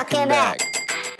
talking back.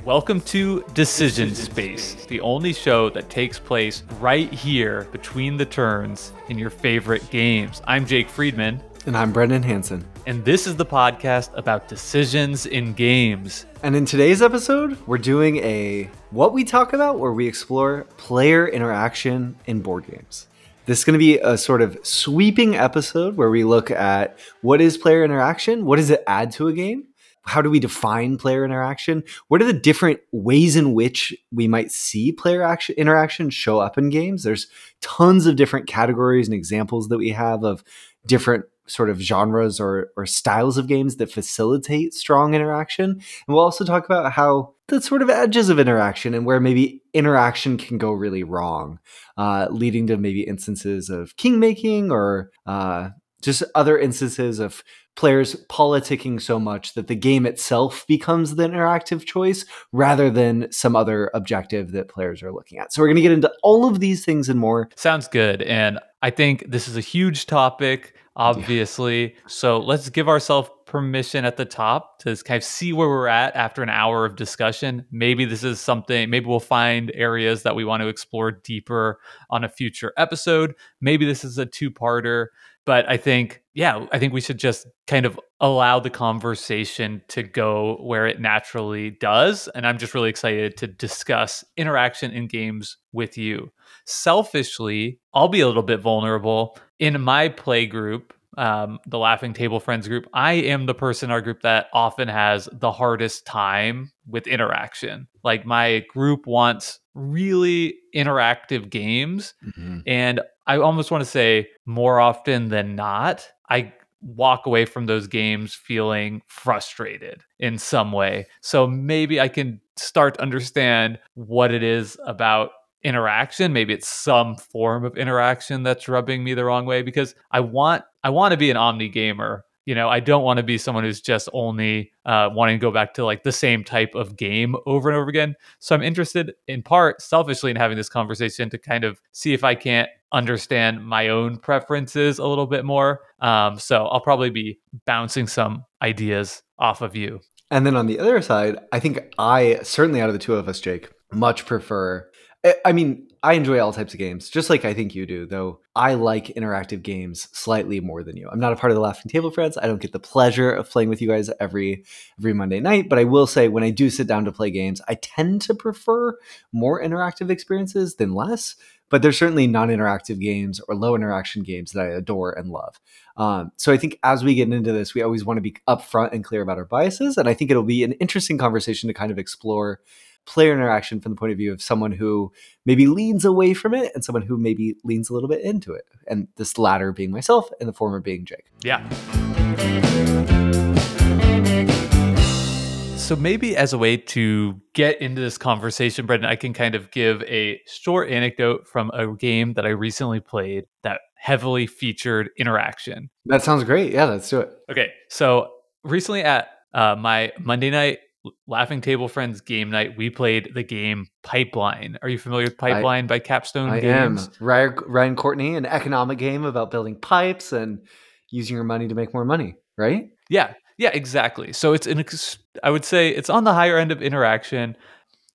Welcome to Decision Space, the only show that takes place right here between the turns in your favorite games. I'm Jake Friedman, And I'm Brendan Hanson. and this is the podcast about decisions in games. And in today's episode, we're doing a what we talk about where we explore player interaction in board games. This is going to be a sort of sweeping episode where we look at what is player interaction? What does it add to a game? How do we define player interaction? What are the different ways in which we might see player action, interaction show up in games? There's tons of different categories and examples that we have of different sort of genres or, or styles of games that facilitate strong interaction. And we'll also talk about how the sort of edges of interaction and where maybe interaction can go really wrong, uh, leading to maybe instances of king making or uh, just other instances of players politicking so much that the game itself becomes the interactive choice rather than some other objective that players are looking at. So we're going to get into all of these things and more. Sounds good. And I think this is a huge topic, obviously. So let's give ourselves permission at the top to kind of see where we're at after an hour of discussion. Maybe this is something, maybe we'll find areas that we want to explore deeper on a future episode. Maybe this is a two parter. But I think, yeah, I think we should just kind of allow the conversation to go where it naturally does. And I'm just really excited to discuss interaction in games with you selfishly, I'll be a little bit vulnerable. In my play group, um, the Laughing Table Friends group, I am the person in our group that often has the hardest time with interaction. Like my group wants really interactive games. And I almost want to say more often than not, I walk away from those games feeling frustrated in some way. So maybe I can start to understand what it is about interaction maybe it's some form of interaction that's rubbing me the wrong way because i want i want to be an omni gamer you know? I don't want to be someone who's just only uh, wanting to go back to like the same type of game over and over again. So i'm interested in part selfishly in having this conversation to kind of see if i can't understand my own preferences a little bit more. Um, so i'll probably be bouncing some ideas off of you. And then on the other side, I think I certainly out of the two of us, Jake, much prefer. I- mean, I enjoy all types of games, just like I think you do, though I like interactive games slightly more than you. I'm not a part of the Laughing Table Friends. I don't get the pleasure of playing with you guys every every Monday night, but I will say when I do sit down to play games, I tend to prefer more interactive experiences than less. But there's certainly non-interactive games or low interaction games that I adore and love. Um, so I think as we get into this, we always want to be upfront and clear about our biases, and I think it'll be an interesting conversation to kind of explore player interaction from the point of view of someone who maybe leans away from it and someone who maybe leans a little bit into it. And this latter being myself and the former being Jake. Yeah. So maybe as a way to get into this conversation, Brendan, I can kind of give a short anecdote from a game that I recently played that heavily featured interaction. That sounds great. Yeah, let's do it. Okay, so recently at uh, my Monday night Laughing Table Friends game night, we played the game Pipeline. Are you familiar with Pipeline by Capstone I Games? am Ryan, Ryan Courtney, an economic game about building pipes and using your money to make more money, right? Yeah, yeah, exactly. So it's an, ex- I would say it's on the higher end of interaction.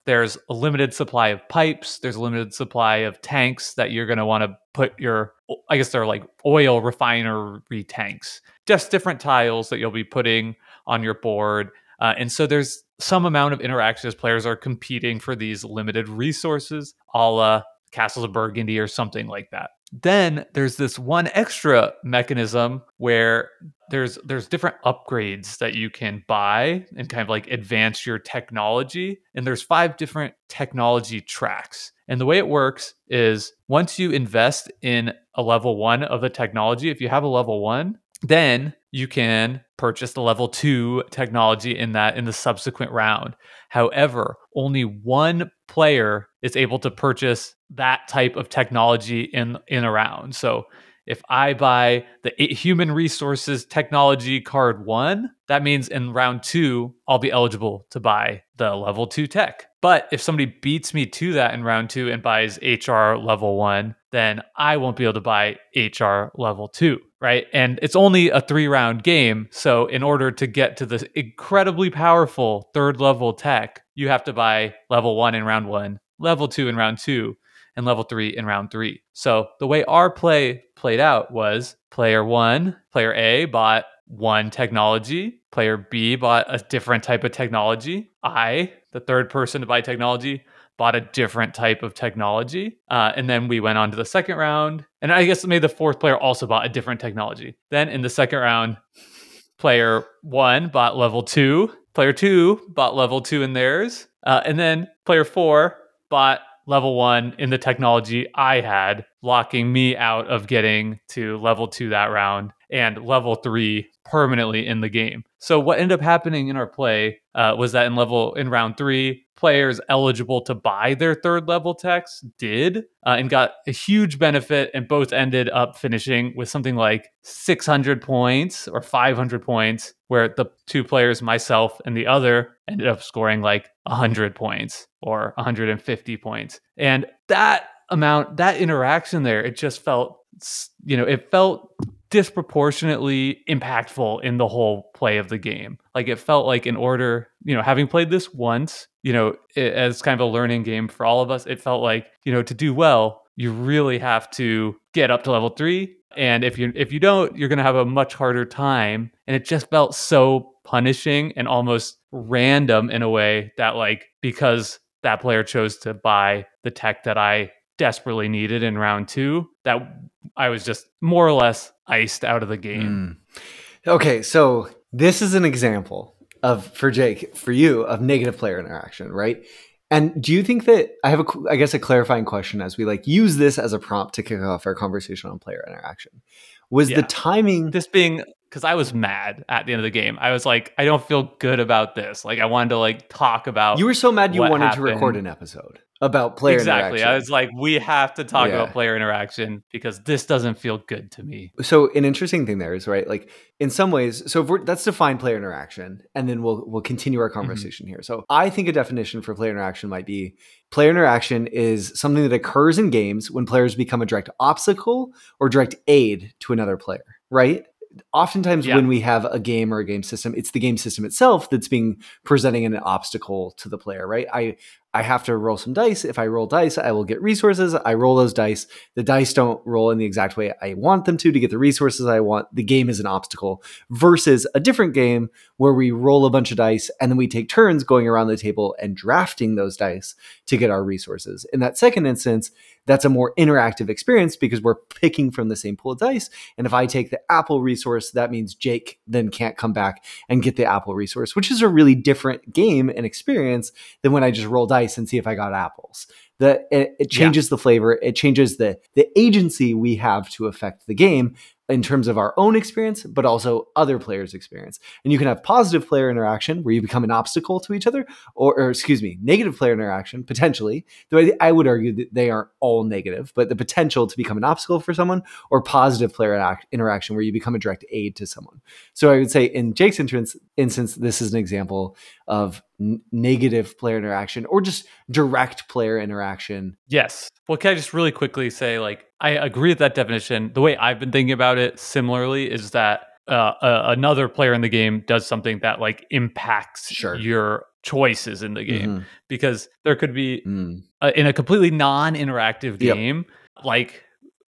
There's a limited supply of pipes. There's a limited supply of tanks that you're going to want to put your, I guess they're like oil refinery tanks, just different tiles that you'll be putting on your board. Uh, and so there's some amount of interaction as players are competing for these limited resources, a la Castles of Burgundy or something like that. Then there's this one extra mechanism where there's there's different upgrades that you can buy and kind of like advance your technology and there's five different technology tracks and the way it works is once you invest in a level 1 of the technology if you have a level 1 then you can purchase the level 2 technology in that in the subsequent round. However only one player is able to purchase that type of technology in in a round. So if I buy the human resources technology card one, that means in round two, I'll be eligible to buy the level two tech. But if somebody beats me to that in round two and buys HR level one, then I won't be able to buy HR level two, right? And it's only a three round game. So, in order to get to the incredibly powerful third level tech, you have to buy level one in round one, level two in round two, and level three in round three. So, the way our play played out was player one, player A bought one technology, player B bought a different type of technology. I, the third person to buy technology, bought a different type of technology. Uh, and then we went on to the second round. And I guess maybe the fourth player also bought a different technology. Then in the second round, player one bought level two, player two bought level two in theirs. Uh, and then player four bought level one in the technology I had, locking me out of getting to level two that round and level three permanently in the game. So what ended up happening in our play uh, was that in level in round three, players eligible to buy their third level techs did uh, and got a huge benefit, and both ended up finishing with something like 600 points or 500 points, where the two players, myself and the other, ended up scoring like 100 points or 150 points, and that amount that interaction there it just felt you know it felt disproportionately impactful in the whole play of the game. Like it felt like in order, you know, having played this once, you know, it, as kind of a learning game for all of us, it felt like, you know, to do well, you really have to get up to level 3 and if you if you don't, you're to have a much harder time and it just felt so punishing and almost random in a way that like because that player chose to buy the tech that I desperately needed in round 2 that I was just more or less iced out of the game. Mm. Okay, so this is an example of for Jake, for you, of negative player interaction, right? And do you think that I have a, I guess, a clarifying question as we like use this as a prompt to kick off our conversation on player interaction? Was yeah. the timing this being because I was mad at the end of the game. I was like, I don't feel good about this. Like, I wanted to like talk about. You were so mad you wanted happened. to record an episode about player interaction. exactly. I was like, we have to talk yeah. about player interaction because this doesn't feel good to me. So an interesting thing there is right, like in some ways. So let's define player interaction, and then we'll we'll continue our mm-hmm. conversation mm-hmm. here. So I think a definition for player interaction might be player interaction is something that occurs in games when players become a direct obstacle or direct aid to another player. Right oftentimes yeah. when we have a game or a game system it's the game system itself that's being presenting an obstacle to the player right i I have to roll some dice. If I roll dice, I will get resources. I roll those dice. The dice don't roll in the exact way I want them to to get the resources I want. The game is an obstacle versus a different game where we roll a bunch of dice and then we take turns going around the table and drafting those dice to get our resources. In that second instance, that's a more interactive experience because we're picking from the same pool of dice. And if I take the apple resource, that means Jake then can't come back and get the apple resource, which is a really different game and experience than when I just roll dice and see if I got apples. The, it, it changes yeah. the flavor. It changes the the agency we have to affect the game in terms of our own experience, but also other players' experience. And you can have positive player interaction where you become an obstacle to each other, or, or excuse me, negative player interaction potentially. Though I, I, would argue that they aren't all negative, but the potential to become an obstacle for someone, or positive player act, interaction where you become a direct aid to someone. So I would say in Jake's instance, instance this is an example of n- negative player interaction or just direct player interaction. Yes. Well, can I just really quickly say, like, I agree with that definition. The way I've been thinking about it similarly is that uh, uh, another player in the game does something that like impacts sure. your choices in the game mm-hmm. because there could be mm. in a completely non-interactive game yep. like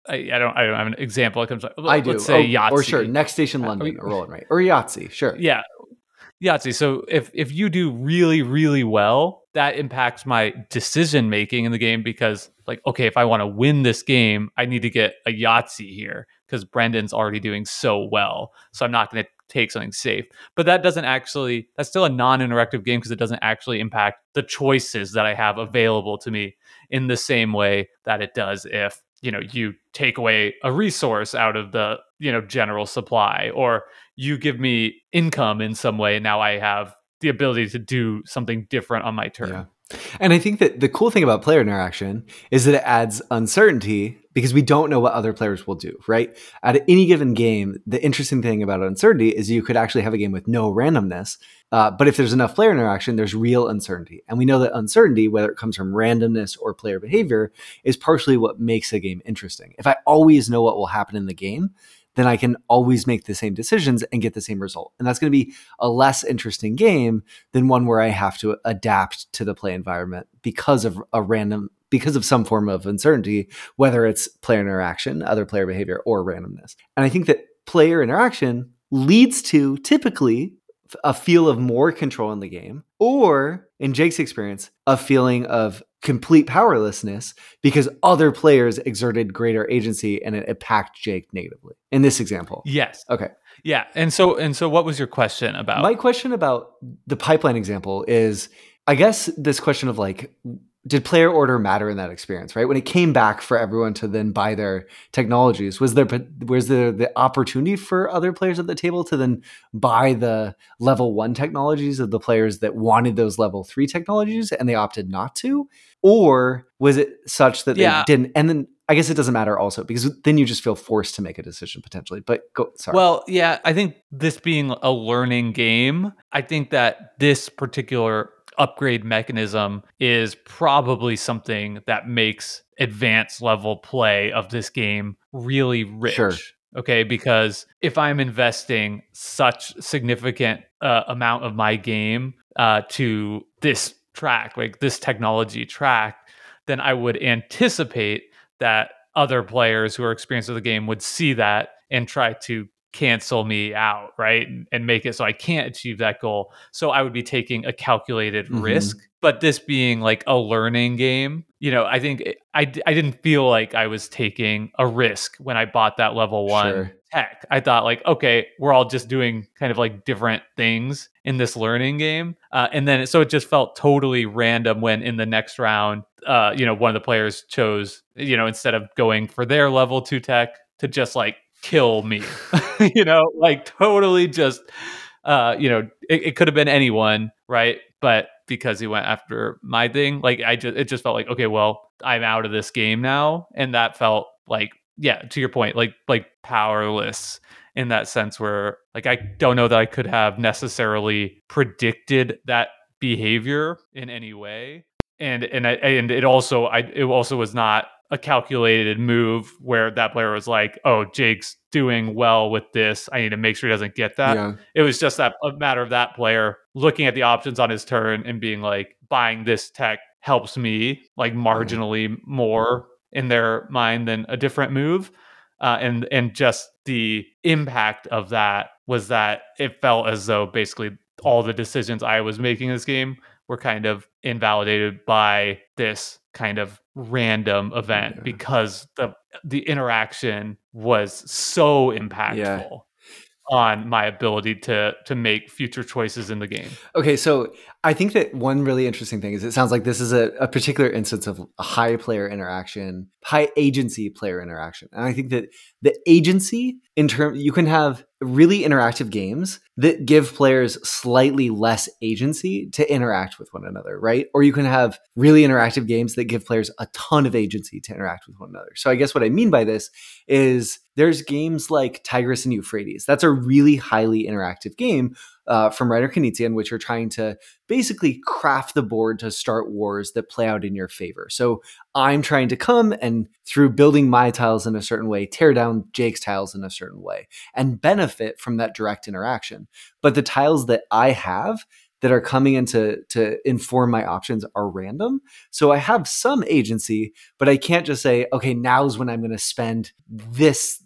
I, I, don't I don't have an example. It comes. I do. Let's say oh, Yahtzee or sure next station uh, London or rolling right or Yahtzee. Sure. Yeah, Yahtzee. So if if you do really really well, that impacts my decision making in the game because like okay, if I want to win this game, I need to get a Yahtzee here because Brendan's already doing so well. So I'm not going to take something safe. But that doesn't actually that's still a non-interactive game because it doesn't actually impact the choices that I have available to me in the same way that it does if you know you take away a resource out of the you know general supply or you give me income in some way and now i have the ability to do something different on my turn yeah. And i think that the cool thing about player interaction is that it adds uncertainty because we don't know what other players will do right at any given game the interesting thing about uncertainty is you could actually have a game with no randomness uh, but if there's enough player interaction, there's real uncertainty. And we know that uncertainty, whether it comes from randomness or player behavior, is partially what makes a game interesting. If I always know what will happen in the game, then I can always make the same decisions and get the same result. And that's going to be a less interesting game than one where I have to adapt to the play environment because of a random because of some form of uncertainty, whether it's player interaction, other player behavior, or randomness. And I think that player interaction leads to typically a feel of more control in the game, or in Jake's experience, a feeling of complete powerlessness because other players exerted greater agency and it impacted Jake negatively. In this example. Yes. Okay. Yeah. And so and so what was your question about? My question about the pipeline example is I guess this question of like did player order matter in that experience right when it came back for everyone to then buy their technologies was there was there the opportunity for other players at the table to then buy the level one technologies of the players that wanted those level three technologies and they opted not to or was it such that yeah. they didn't and then I guess it doesn't matter also because then you just feel forced to make a decision potentially. But go sorry. Well, yeah, I think this being a learning game, I think that this particular upgrade mechanism is probably something that makes advanced level play of this game really rich. Sure. Okay, because if I'm investing such significant uh, amount of my game uh, to this track, like this technology track, then I would anticipate that other players who are experienced with the game would see that and try to cancel me out, right? And make it so I can't achieve that goal. So I would be taking a calculated mm-hmm. risk. But this being like a learning game, you know, I think it, I, I didn't feel like I was taking a risk when I bought that level one sure. tech. I thought, like, okay, we're all just doing kind of like different things in this learning game. Uh, and then so it just felt totally random when in the next round, uh, you know, one of the players chose, you know, instead of going for their level two tech, to just like kill me. you know, like totally just uh, you know, it, it could have been anyone, right? But because he went after my thing, like I just it just felt like, okay, well, I'm out of this game now. And that felt like, yeah, to your point, like like powerless in that sense where like I don't know that I could have necessarily predicted that behavior in any way. And and I and it also I it also was not a calculated move where that player was like, "Oh, Jake's doing well with this. I need to make sure he doesn't get that." Yeah. It was just that a matter of that player looking at the options on his turn and being like, "Buying this tech helps me like marginally more in their mind than a different move." Uh, and and just the impact of that was that it felt as though basically all the decisions I was making in this game were kind of invalidated by this kind of random event yeah. because the the interaction was so impactful yeah. on my ability to to make future choices in the game. Okay, so I think that one really interesting thing is it sounds like this is a, a particular instance of high player interaction, high agency player interaction. And I think that the agency in term you can have really interactive games that give players slightly less agency to interact with one another, right? Or you can have really interactive games that give players a ton of agency to interact with one another. So I guess what I mean by this is there's games like Tigris and Euphrates. That's a really highly interactive game uh, from Reiner Knizia, which are trying to basically craft the board to start wars that play out in your favor. So I'm trying to come and through building my tiles in a certain way, tear down Jake's tiles in a certain way and benefit from that direct interaction. But the tiles that I have that are coming in to, to inform my options are random. So I have some agency, but I can't just say, okay, now's when I'm going to spend this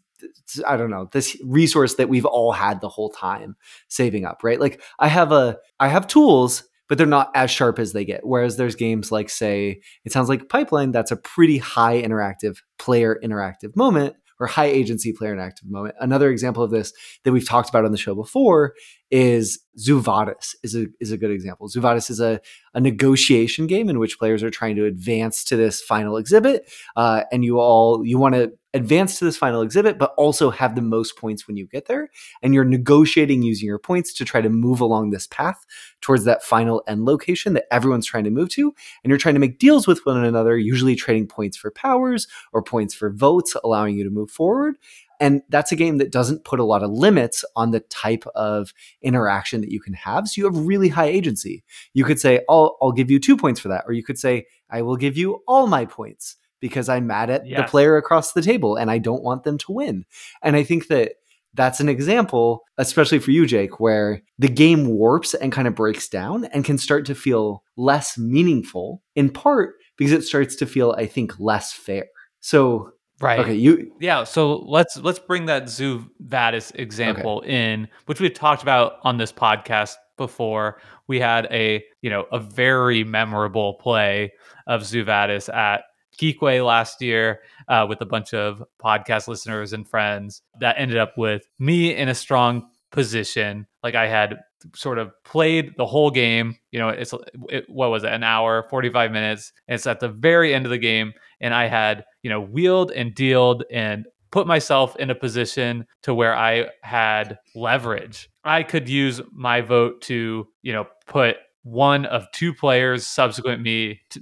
I don't know, this resource that we've all had the whole time saving up, right? Like I have a I have tools, but they're not as sharp as they get. Whereas there's games like say, it sounds like Pipeline that's a pretty high interactive player interactive moment or high agency player interactive moment. Another example of this that we've talked about on the show before is Zoo Vadis is a is a good example. Zoo Vadis is a, a negotiation game in which players are trying to advance to this final exhibit, uh, and you all you want to advance to this final exhibit, but also have the most points when you get there. And you're negotiating using your points to try to move along this path towards that final end location that everyone's trying to move to. And you're trying to make deals with one another, usually trading points for powers or points for votes, allowing you to move forward. And that's a game that doesn't put a lot of limits on the type of interaction that you can have. So you have really high agency. You could say, I'll, I'll give you two points for that. Or you could say, I will give you all my points because I'm mad at the player across the table and I don't want them to win. And I think that that's an example, especially for you, Jake, where the game warps and kind of breaks down and can start to feel less meaningful, in part because it starts to feel, I think, less fair. So Right. Okay, you Yeah, so let's let's bring that Zoo Vadis example in, which we've talked about on this podcast before. We had a you know a very memorable play of Zoo Vadis at Geekway last year uh, with a bunch of podcast listeners and friends that ended up with me in a strong position. Like I had sort of played the whole game. You know, it's it, what was it, an hour, forty five minutes. It's at the very end of the game, and I had you know wheeled and dealed and put myself in a position to where I had leverage. I could use my vote to you know put one of two players subsequent me to,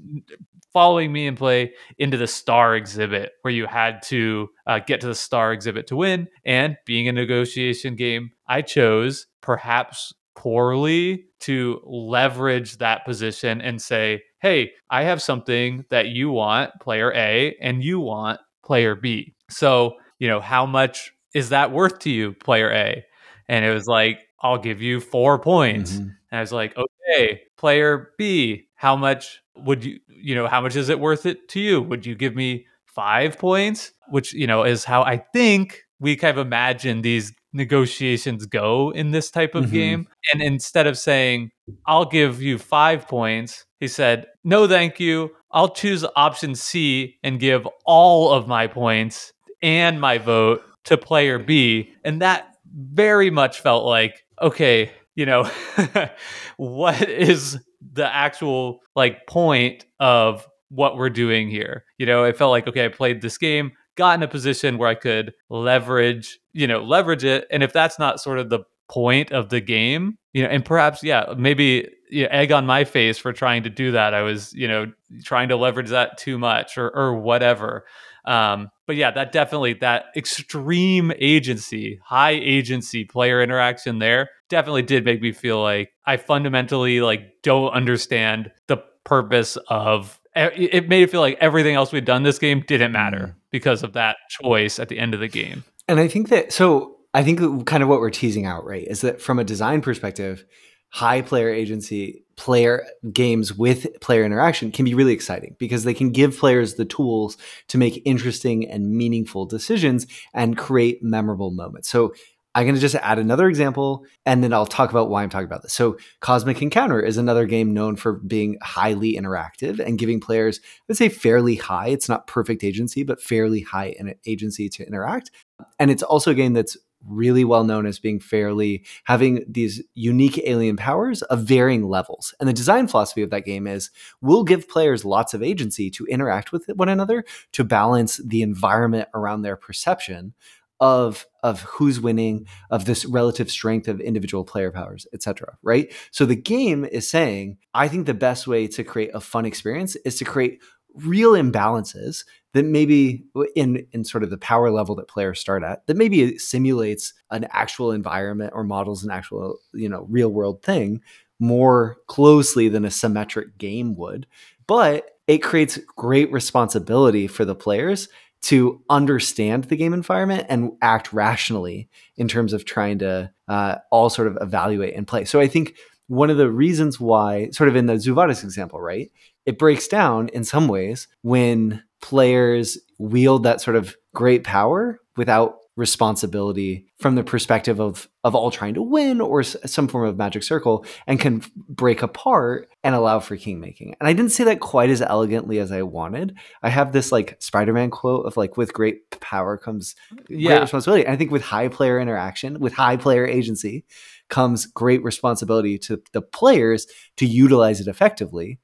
following me in play into the star exhibit where you had to uh, get to the star exhibit to win and being a negotiation game i chose perhaps poorly to leverage that position and say, hey, I have something that you want, player A, and you want player B. So, you know, how much is that worth to you, player A? And it was like, I'll give you four points. Mm-hmm. And I was like, okay, player B, how much would you, you know, how much is it worth it to you? Would you give me five points? Which, you know, is how I think we kind of imagine these negotiations go in this type of mm-hmm. game. And instead of saying, I'll give you five points, he said, No, thank you. I'll choose option C and give all of my points and my vote to player B. And that very much felt like, okay, you know, what is the actual like point of what we're doing here? You know, it felt like, okay, I played this game got in a position where I could leverage, you know, leverage it. And if that's not sort of the point of the game, you know, and perhaps, yeah, maybe you know, egg on my face for trying to do that. I was, you know, trying to leverage that too much or or whatever. Um, but yeah, that definitely that extreme agency, high agency player interaction there definitely did make me feel like I fundamentally like don't understand the purpose of it made it feel like everything else we'd done this game didn't matter mm. because of that choice at the end of the game. And I think that so I think kind of what we're teasing out, right, is that from a design perspective, high player agency player games with player interaction can be really exciting because they can give players the tools to make interesting and meaningful decisions and create memorable moments. So I'm going to just add another example and then I'll talk about why I'm talking about this. So, Cosmic Encounter is another game known for being highly interactive and giving players, I would say, fairly high. It's not perfect agency, but fairly high in agency to interact. And it's also a game that's really well known as being fairly having these unique alien powers of varying levels. And the design philosophy of that game is we'll give players lots of agency to interact with one another to balance the environment around their perception of of who's winning, of this relative strength of individual player powers, etc. Right. So the game is saying, I think the best way to create a fun experience is to create real imbalances that maybe in in sort of the power level that players start at that maybe simulates an actual environment or models an actual you know real world thing more closely than a symmetric game would but it creates great responsibility for the players to understand the game environment and act rationally in terms of trying to uh, all sort of evaluate and play. So I think one of the reasons why, sort of in the Zoo Vadis example, right, it breaks down in some ways when players wield that sort of great power without responsibility from the perspective of of all trying to win or some form of magic circle and can break apart and allow for king making and i didn't say that quite as elegantly as i wanted. I have this like spider-man quote of like with great power comes yeah. great responsibility. And i think with high player interaction with high player agency comes great responsibility to the players to utilize it effectively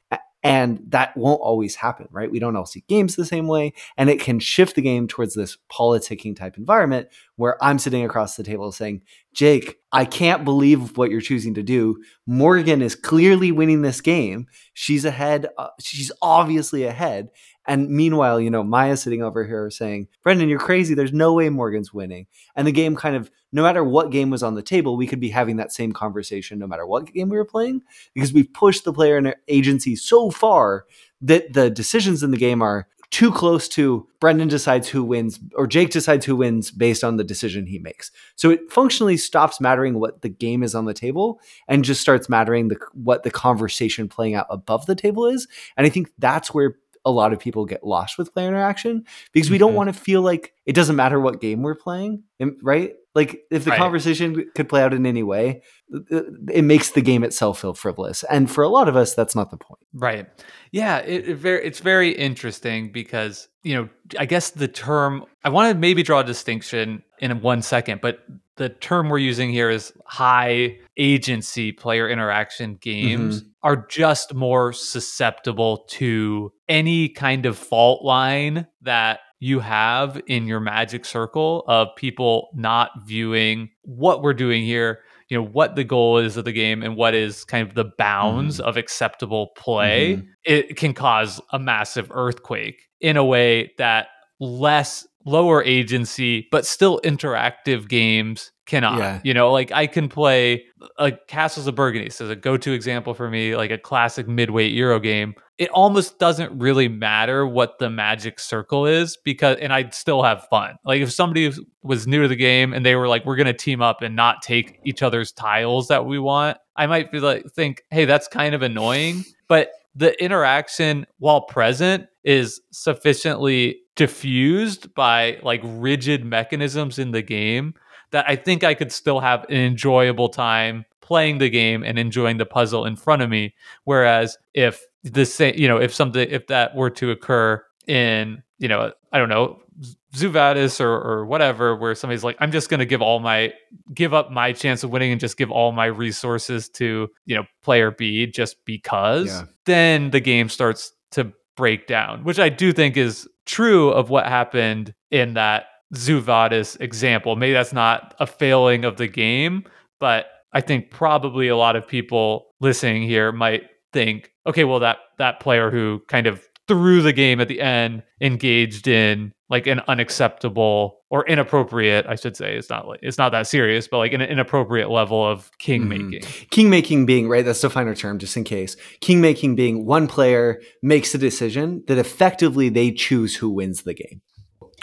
and that won't always happen, right? We don't all see games the same way. And it can shift the game towards this politicking type environment where I'm sitting across the table saying, Jake, I can't believe what you're choosing to do. Morgan is clearly winning this game. She's ahead. Uh, she's obviously ahead. And meanwhile, you know, Maya's sitting over here saying, Brendan, you're crazy. There's no way Morgan's winning. And the game kind of, no matter what game was on the table, we could be having that same conversation no matter what game we were playing because we've pushed the player and agency so far that the decisions in the game are too close to Brendan decides who wins or Jake decides who wins based on the decision he makes. So it functionally stops mattering what the game is on the table and just starts mattering the what the conversation playing out above the table is. And I think that's where a lot of people get lost with player interaction because we don't Mhm. want to feel like it doesn't matter what game we're playing, right? Like if the Right. conversation could play out in any way, it it makes the game itself feel frivolous. And for a lot of us, that's not the point. Right. Yeah, it, it very it's very interesting because, you know, I guess the term I want to maybe draw a distinction in one second, but the term we're using here is high agency player interaction games are just more susceptible to any kind of fault line that you have in your magic circle of people not viewing what we're doing here you know what the goal is of the game and what is kind of the bounds of acceptable play. Mhm. it can cause a massive earthquake in a way that less lower agency but still interactive games cannot. Yeah. you know like i can play like castles of burgundy so a go-to example for me like a classic midweight euro game. It almost doesn't really matter what the magic circle is because and i'd still have fun. Like if somebody was new to the game and they were like we're going to team up and not take each other's tiles that we want i might be like think hey that's kind of annoying. But the interaction while present is sufficiently diffused by like rigid mechanisms in the game that I think I could still have an enjoyable time playing the game and enjoying the puzzle in front of me. Whereas if the same, you know, if something, if that were to occur in, you know, I don't know, Zoo Vadis or, or whatever, where somebody's like, I'm just going to give all my, give up my chance of winning and just give all my resources to, you know, player B just because, Yeah. then the game starts to break down, which I do think is true of what happened in that Zoo Vadis example. Maybe that's not a failing of the game, but I think probably a lot of people listening here might think, okay, well that that player who kind of threw the game at the end engaged in like an unacceptable or inappropriate, I should say, it's not like it's not that serious, but like an inappropriate level of king Mhm. making. King making being, right, that's a finer term just in case. King making being one player makes a decision that effectively they choose who wins the game.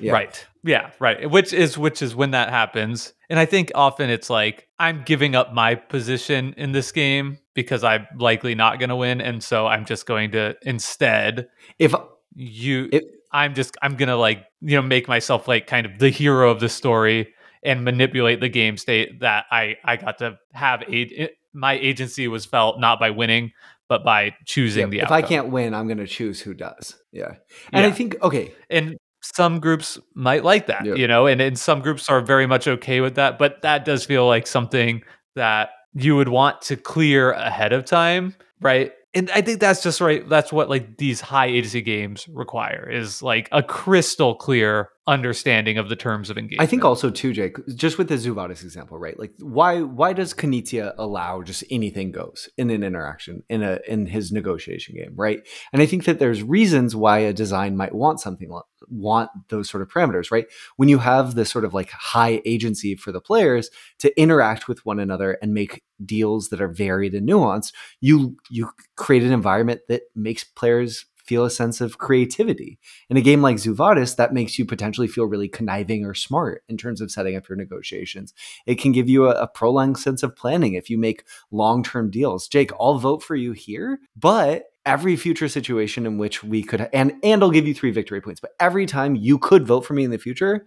Yeah. Right. Yeah, right. Which is which is when that happens. And I think often it's like I'm giving up my position in this game because I'm likely not going to win and so I'm just going to instead If you It- I'm just I'm going to like, you know, make myself like kind of the hero of the story and manipulate the game state that I I got to have a eh, my agency was felt not by winning but by choosing yeah, the if I can't win, I'm going to choose who does. Yeah. And I think okay, and some groups might like that you know and, and some groups are very much okay with that but that does feel like something that you would want to clear ahead of time right? And i think that's just right that's what like these high agency games require is like a crystal clear understanding of the terms of engagement I think also too, Jake, just with the Zoo Vadis example, right? Like why why does Knizia allow just anything goes in an interaction in a in his negotiation game, right? And I think that there's reasons why a design might want something want those sort of parameters, right? When you have this sort of like high agency for the players to interact with one another and make deals that are varied and nuanced, you you create an environment that makes players feel a sense of creativity. In a game like Zoo Vadis, that makes you potentially feel really conniving or smart in terms of setting up your negotiations. It can give you a, a prolonged sense of planning if you make long term deals. Jake, I'll vote for you here, but every future situation in which we could and and I'll give you three victory points, but every time you could vote for me in the future,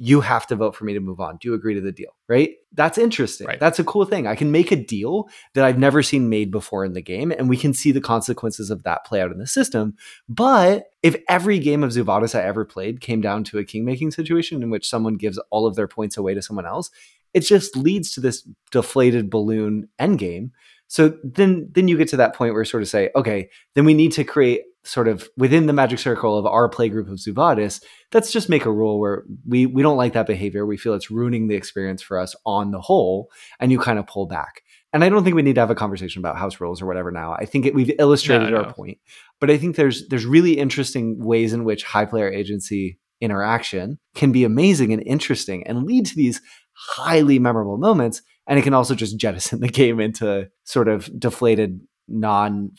you have to vote for me to move on. Do you agree to the deal? Right? That's interesting. Right. That's a cool thing. I can make a deal that I've never seen made before in the game, and we can see the consequences of that play out in the system. But if every game of Zoo Vadis I ever played came down to a king making situation in which someone gives all of their points away to someone else, it just leads to this deflated balloon endgame. So then then you get to that point where you sort of say, okay, then we need to create sort of within the magic circle of our play group of Zoo Vadis, let's just make a rule where we we don't like that behavior. We feel it's ruining the experience for us on the whole, and you kind of pull back. And I don't think we need to have a conversation about house rules or whatever now. I think it, we've illustrated No, our no. point. But I think there's there's really interesting ways in which high player agency interaction can be amazing and interesting and lead to these highly memorable moments. And it can also just jettison the game into sort of deflated, non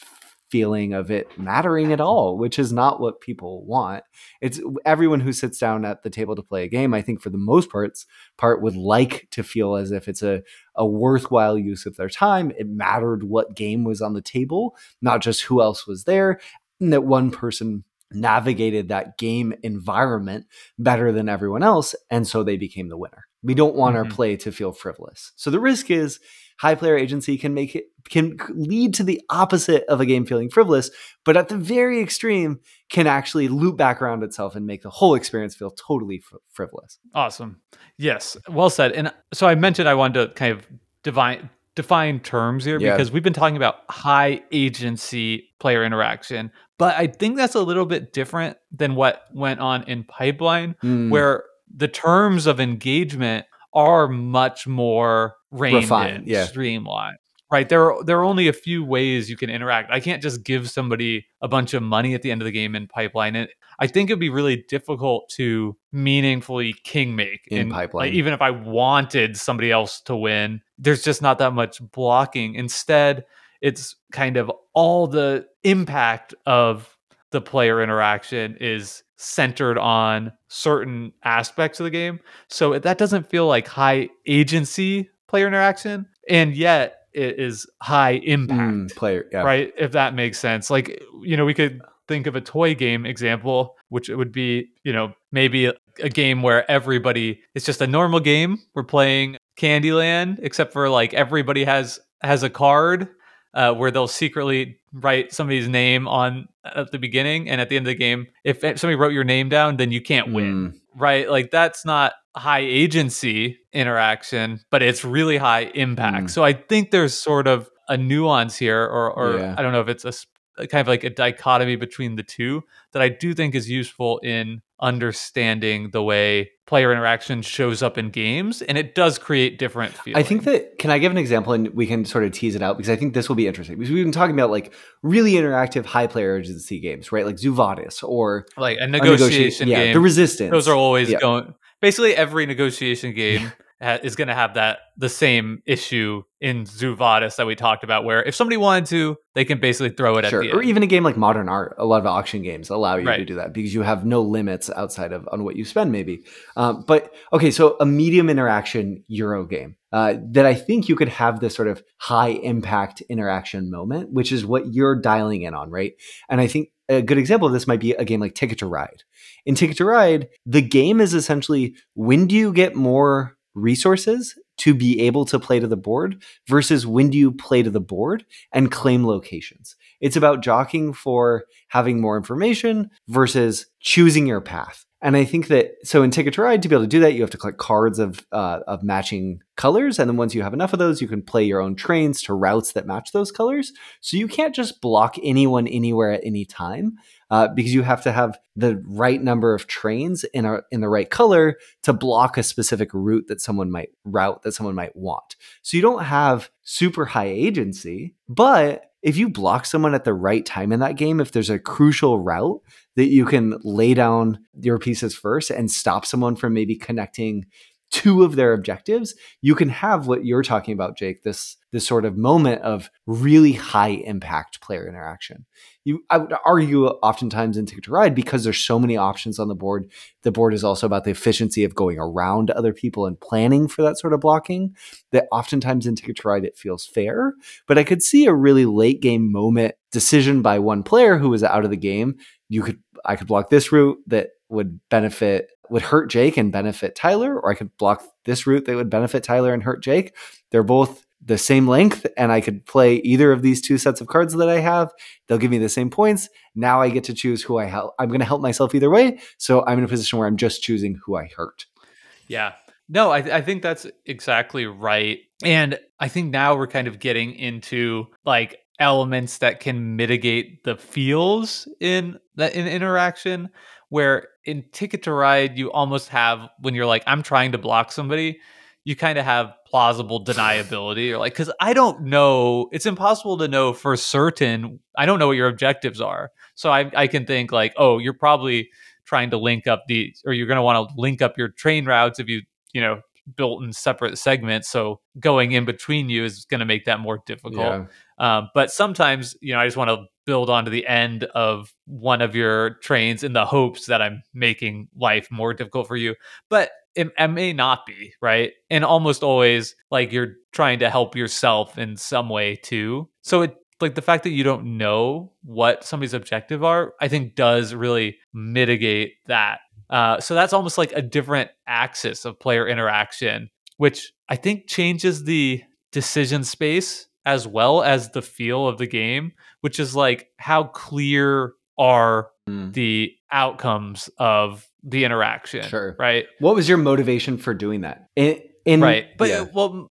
feeling of it mattering at all, which is not what people want. It's everyone who sits down at the table to play a game, I think for the most parts part would like to feel as if it's a, a worthwhile use of their time. It mattered what game was on the table, not just who else was there, and that one person navigated that game environment better than everyone else, and so they became the winner. We don't want mm-hmm. our play to feel frivolous. So the risk is high player agency can make it can lead to the opposite of a game feeling frivolous, but at the very extreme can actually loop back around itself and make the whole experience feel totally fr- frivolous. Awesome. Yes, well said. And so I mentioned I wanted to kind of divine define terms here yeah. because we've been talking about high agency player interaction, but I think that's a little bit different than what went on in pipeline mm. where the terms of engagement are much more reined Refined, in, yeah. streamlined. Right. There are there are only a few ways you can interact. I can't just give somebody a bunch of money at the end of the game in pipeline. And I think it'd be really difficult to meaningfully king make in, in pipeline. Like, even if I wanted somebody else to win, there's just not that much blocking. Instead, it's kind of all the impact of the player interaction is centered on certain aspects of the game. So that doesn't feel like high agency player interaction, and yet it is high impact mm, player, yeah. right? If that makes sense. Like you know, we could think of a toy game example, which it would be you know maybe a, a game where everybody it's just a normal game. We're playing Candyland, except for like everybody has has a card uh, where they'll secretly write somebody's name on at the beginning and at the end of the game. If somebody wrote your name down, then you can't win, mm. right? Like that's not high agency interaction, but it's really high impact. Mm. So I think there's sort of a nuance here, or, or yeah. I don't know if it's a kind of like a dichotomy between the two that I do think is useful in understanding the way player interaction shows up in games and it does create different feelings. I think that can I give an example and we can sort of tease it out because I think this will be interesting because we've been talking about like really interactive high player urgency games, right? Like Zoo Vadis or like a negotiation, a game. The resistance. Those are always yeah. going basically every negotiation game is going to have that the same issue in Zoo Vadis that we talked about, where if somebody wanted to, they can basically throw it sure. at the or even a game like Modern Art. A lot of auction games allow you right. to do that because you have no limits outside of on what you spend, maybe. Um, but okay, so a medium interaction Euro game uh, that I think you could have this sort of high impact interaction moment, which is what you're dialing in on, right? And I think a good example of this might be a game like Ticket to Ride. In Ticket to Ride, the game is essentially when do you get more resources to be able to play to the board versus when do you play to the board and claim locations. It's about jockeying for having more information versus choosing your path. And I think that so in Ticket to Ride, to be able to do that, you have to collect cards of uh, of matching colors, and then once you have enough of those, you can play your own trains to routes that match those colors. So you can't just block anyone anywhere at any time uh, because you have to have the right number of trains in a in the right color to block a specific route that someone might route that someone might want. So you don't have super high agency, but if you block someone at the right time in that game, if there's a crucial route that you can lay down your pieces first and stop someone from maybe connecting two of their objectives, you can have what you're talking about, Jake, this this sort of moment of really high impact player interaction. You I would argue oftentimes in Ticket to Ride because there's so many options on the board, the board is also about the efficiency of going around other people and planning for that sort of blocking. That oftentimes in Ticket to Ride it feels fair. But I could see a really late game moment decision by one player who was out of the game. You could I could block this route that would benefit would hurt Jake and benefit Tyler, or I could block this route that would benefit Tyler and hurt Jake. They're both the same length, and I could play either of these two sets of cards that I have. They'll give me the same points. Now I get to choose who I help. I'm going to help myself either way. So I'm in a position where I'm just choosing who I hurt. Yeah. No, I, I think that's exactly right. And I think now we're kind of getting into like elements that can mitigate the feels in that in interaction where in Ticket to Ride, you almost have when you're like, I'm trying to block somebody, you kind of have plausible deniability. You're like, because I don't know, it's impossible to know for certain. I don't know what your objectives are. So I, I can think like, oh, you're probably trying to link up the, or you're going to want to link up your train routes if you, you know, built in separate segments. So going in between you is going to make that more difficult. Yeah. Um, but sometimes, you know, I just want to build onto the end of one of your trains in the hopes that I'm making life more difficult for you. But it, it, may not be right and almost always like you're trying to help yourself in some way too so it like the fact that you don't know what somebody's objective are i think does really mitigate that uh, so that's almost like a different axis of player interaction which i think changes the decision space as well as the feel of the game which is like how clear are mm. the outcomes of the interaction. Sure. Right. What was your motivation for doing that? In, in right. But yeah. well,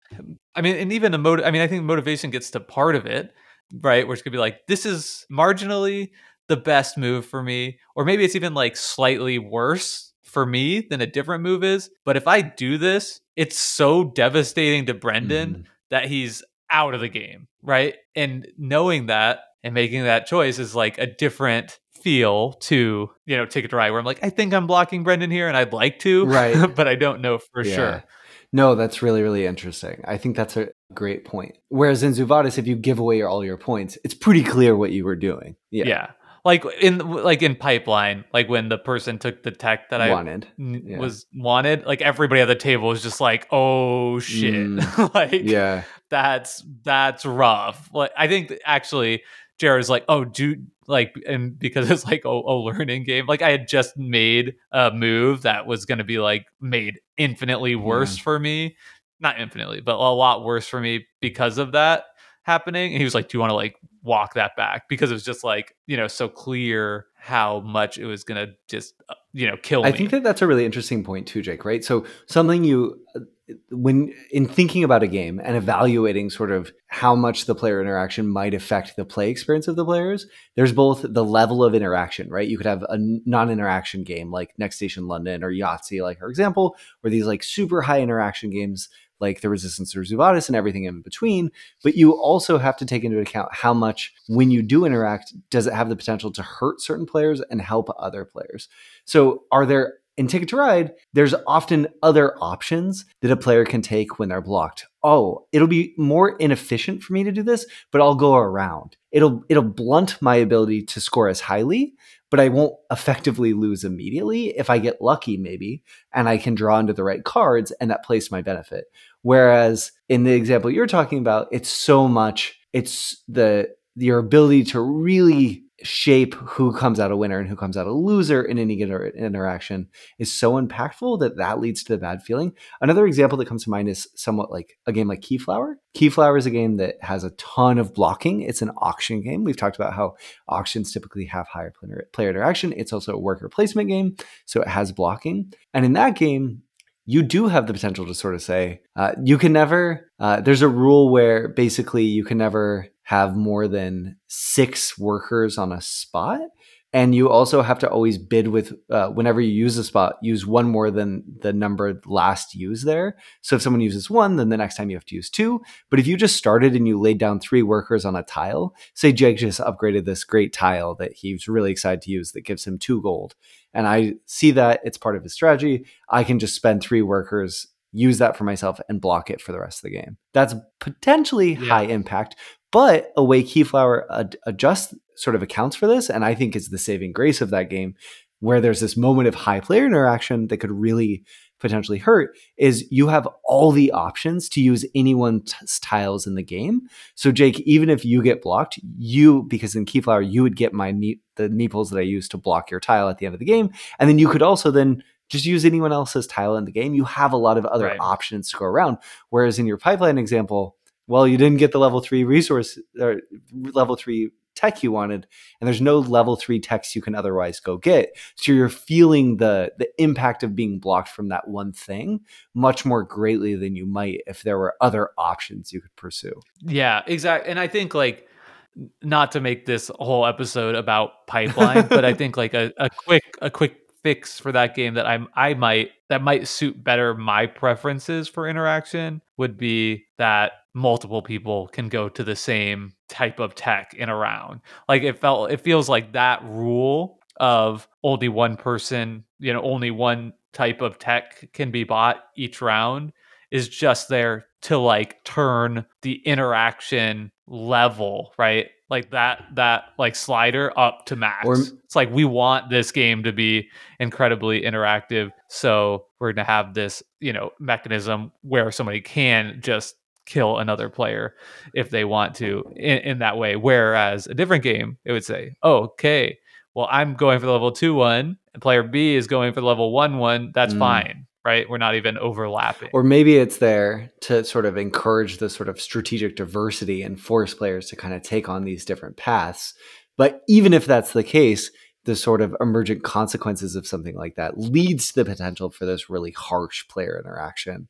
I mean, and even a motive. I mean, I think motivation gets to part of it, right? Where it's gonna be like, this is marginally the best move for me, or maybe it's even like slightly worse for me than a different move is. But if I do this, it's so devastating to Brendan mm. that he's out of the game, right? And knowing that and making that choice is like a different feel to you know Ticket to Ride where I'm like I think I'm blocking Brendan here and I'd like to right but I don't know for yeah. sure. No, that's really really interesting. I think that's a great point. Whereas in Zoo Vadis, if you give away all your points, it's pretty clear what you were doing. Yeah. Yeah. Like in like in pipeline, like when the person took the tech that I wanted yeah. was wanted, like everybody at the table was just like, "Oh shit!" Mm. like, yeah, that's that's rough. Like I think actually, Jared's like, "Oh, do like and because it's like a, a, learning game like i had just made a move that was going to be like made infinitely worse yeah. for me not infinitely but a lot worse for me because of that happening and he was like do you want to like walk that back because it was just like you know so clear how much it was going to just uh, you know kill me. I think that that's a really interesting point too, Jake. Right? So something you when in thinking about a game and evaluating sort of how much the player interaction might affect the play experience of the players, there's both the level of interaction, right? You could have a non-interaction game like Next Station London or Yahtzee, like our example, or these like super high interaction games like the resistance or Zoo and everything in between. But you also have to take into account how much, when you do interact, does it have the potential to hurt certain players and help other players? So, are there in Ticket to Ride, there's often other options that a player can take when they're blocked. Oh, it'll be more inefficient for me to do this, but I'll go around. It'll it'll blunt my ability to score as highly, but I won't effectively lose immediately if I get lucky, maybe, and I can draw into the right cards and that plays my benefit. Whereas in the example you're talking about, it's so much, it's the your ability to really shape who comes out a winner and who comes out a loser in any given interaction is so impactful that that leads to the bad feeling. Another example that comes to mind is somewhat like a game like Keyflower. Keyflower is a game that has a ton of blocking. It's an auction game. We've talked about how auctions typically have higher player interaction. It's also a worker placement game, so it has blocking. And in that game, you do have the potential to sort of say uh, you can never. Uh, there's a rule where basically you can never have more than six workers on a spot. And you also have to always bid with, uh, whenever you use a spot, use one more than the number last used there. So if someone uses one, then the next time you have to use two. But if you just started and you laid down three workers on a tile, say Jake just upgraded this great tile that he's really excited to use that gives him two gold. And I see that it's part of his strategy. I can just spend three workers use that for myself and block it for the rest of the game. That's potentially yeah. high impact, but a way Keyflower ad- adjusts sort of accounts for this, and I think is the saving grace of that game, where there's this moment of high player interaction that could really potentially hurt, is you have all the options to use anyone's tiles in the game. So Jake, even if you get blocked, you because in Keyflower you would get my ne- the meeples that I use to block your tile at the end of the game, and then you could also then just use anyone else's tile in the game. You have a lot of other right. options to go around. Whereas in your pipeline example, well, you didn't get the level three resource or level three tech you wanted, and there's no level three techs you can otherwise go get. So you're feeling the the impact of being blocked from that one thing much more greatly than you might if there were other options you could pursue. Yeah, exactly. And I think like not to make this whole episode about pipeline, but I think like a, a quick a quick fix for that game that I'm I might that might suit better my preferences for interaction would be that multiple people can go to the same type of tech in a round. Like it felt it feels like that rule of only one person, you know, only one type of tech can be bought each round is just there to like turn the interaction level, right? Like that that like slider up to max. Or- it's like we want this game to be incredibly interactive. So we're gonna have this, you know, mechanism where somebody can just kill another player if they want to in, in that way. Whereas a different game, it would say, oh, okay, well, I'm going for the level two one, and player B is going for the level one one. That's Mm. fine, right? We're not even overlapping. Or maybe it's there to sort of encourage the sort of strategic diversity and force players to kind of take on these different paths. But even if that's the case, the sort of emergent consequences of something like that leads to the potential for this really harsh player interaction.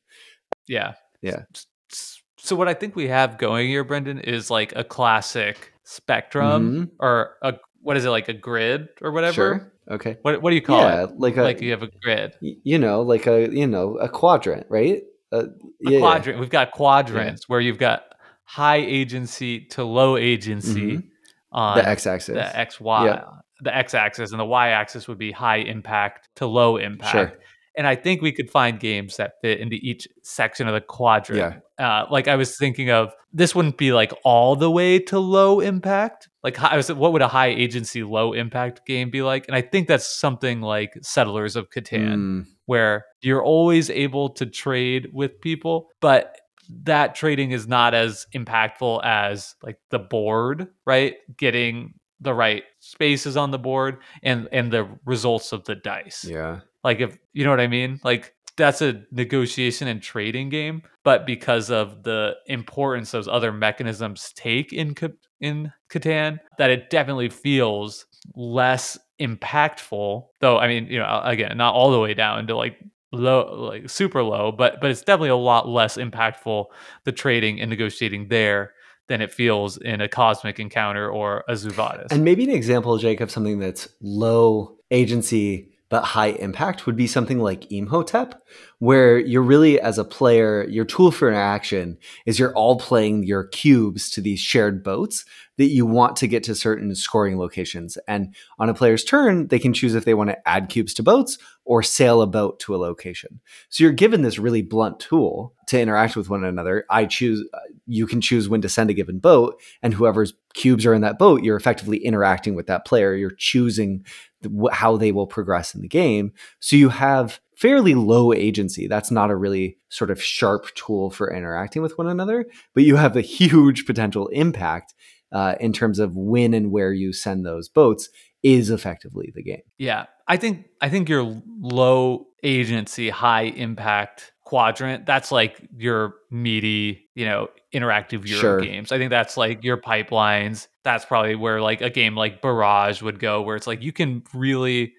yeah. Yeah. S- s- So what I think we have going here, Brendan, is like a classic spectrum Mhm. or a what is it like a grid or whatever? Sure. Okay. What what do you call yeah, it? like a like you have a grid. you know, like a you know a quadrant, right? Uh, A yeah, yeah. quadrant. We've got quadrants where you've got high agency to low agency Mhm. on the x-axis. the X Y the X axis and the Y axis would be high impact to low impact. Sure. And I think we could find games that fit into each section of the quadrant. Uh, like I was thinking of this wouldn't be like all the way to low impact. Like I was, what would a high agency, low impact game be like? And I think that's something like Settlers of Catan Mm, where you're always able to trade with people, but that trading is not as impactful as like the board, right? Getting the right spaces on the board and and the results of the dice. yeah. Like if you know what I mean? Like that's a negotiation and trading game, but because of the importance those other mechanisms take in in Catan, that it definitely feels less impactful. Though I mean, you know, again, not all the way down to like low, like super low, but but it's definitely a lot less impactful the trading and negotiating there than it feels in a cosmic encounter or a Zoo Vadis. And maybe an example, Jake, of something that's low agency but high impact would be something like Imhotep, where you're really, as a player, your tool for interaction is you're all playing your cubes to these shared boats that you want to get to certain scoring locations. And on a player's turn, they can choose if they want to add cubes to boats or sail a boat to a location. So you're given this really blunt tool to interact with one another. I choose, you can choose when to send a given boat, and whoever's cubes are in that boat, you're effectively interacting with that player. You're choosing wh- how they will progress in the game. So you have fairly low agency. That's not a really sort of sharp tool for interacting with one another, but you have a huge potential impact uh, in terms of when and where you send those boats is effectively the game. Yeah, I think I think your low agency, high impact quadrant. That's like your meaty, you know, interactive Euro Sure. games. I think that's like your pipelines. That's probably where like a game like Barrage would go, where it's like you can really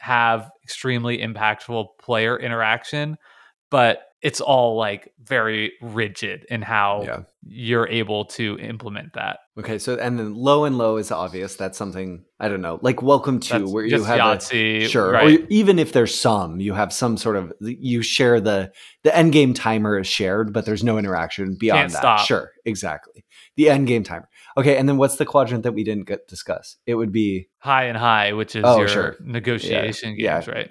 have extremely impactful player interaction, but it's all like very rigid in how Yeah. you're able to implement that. Okay, so and then low and low is obvious. That's something I don't know, like Welcome to, That's where you have a, sure, right? or even if there's some, you have some sort of you share the the end game timer is shared, but there's no interaction beyond Can't that. stop. Sure, exactly. The end game timer. Okay, and then what's the quadrant that we didn't get discuss? It would be high and high, which is Oh, your sure. negotiation Yeah, games, right?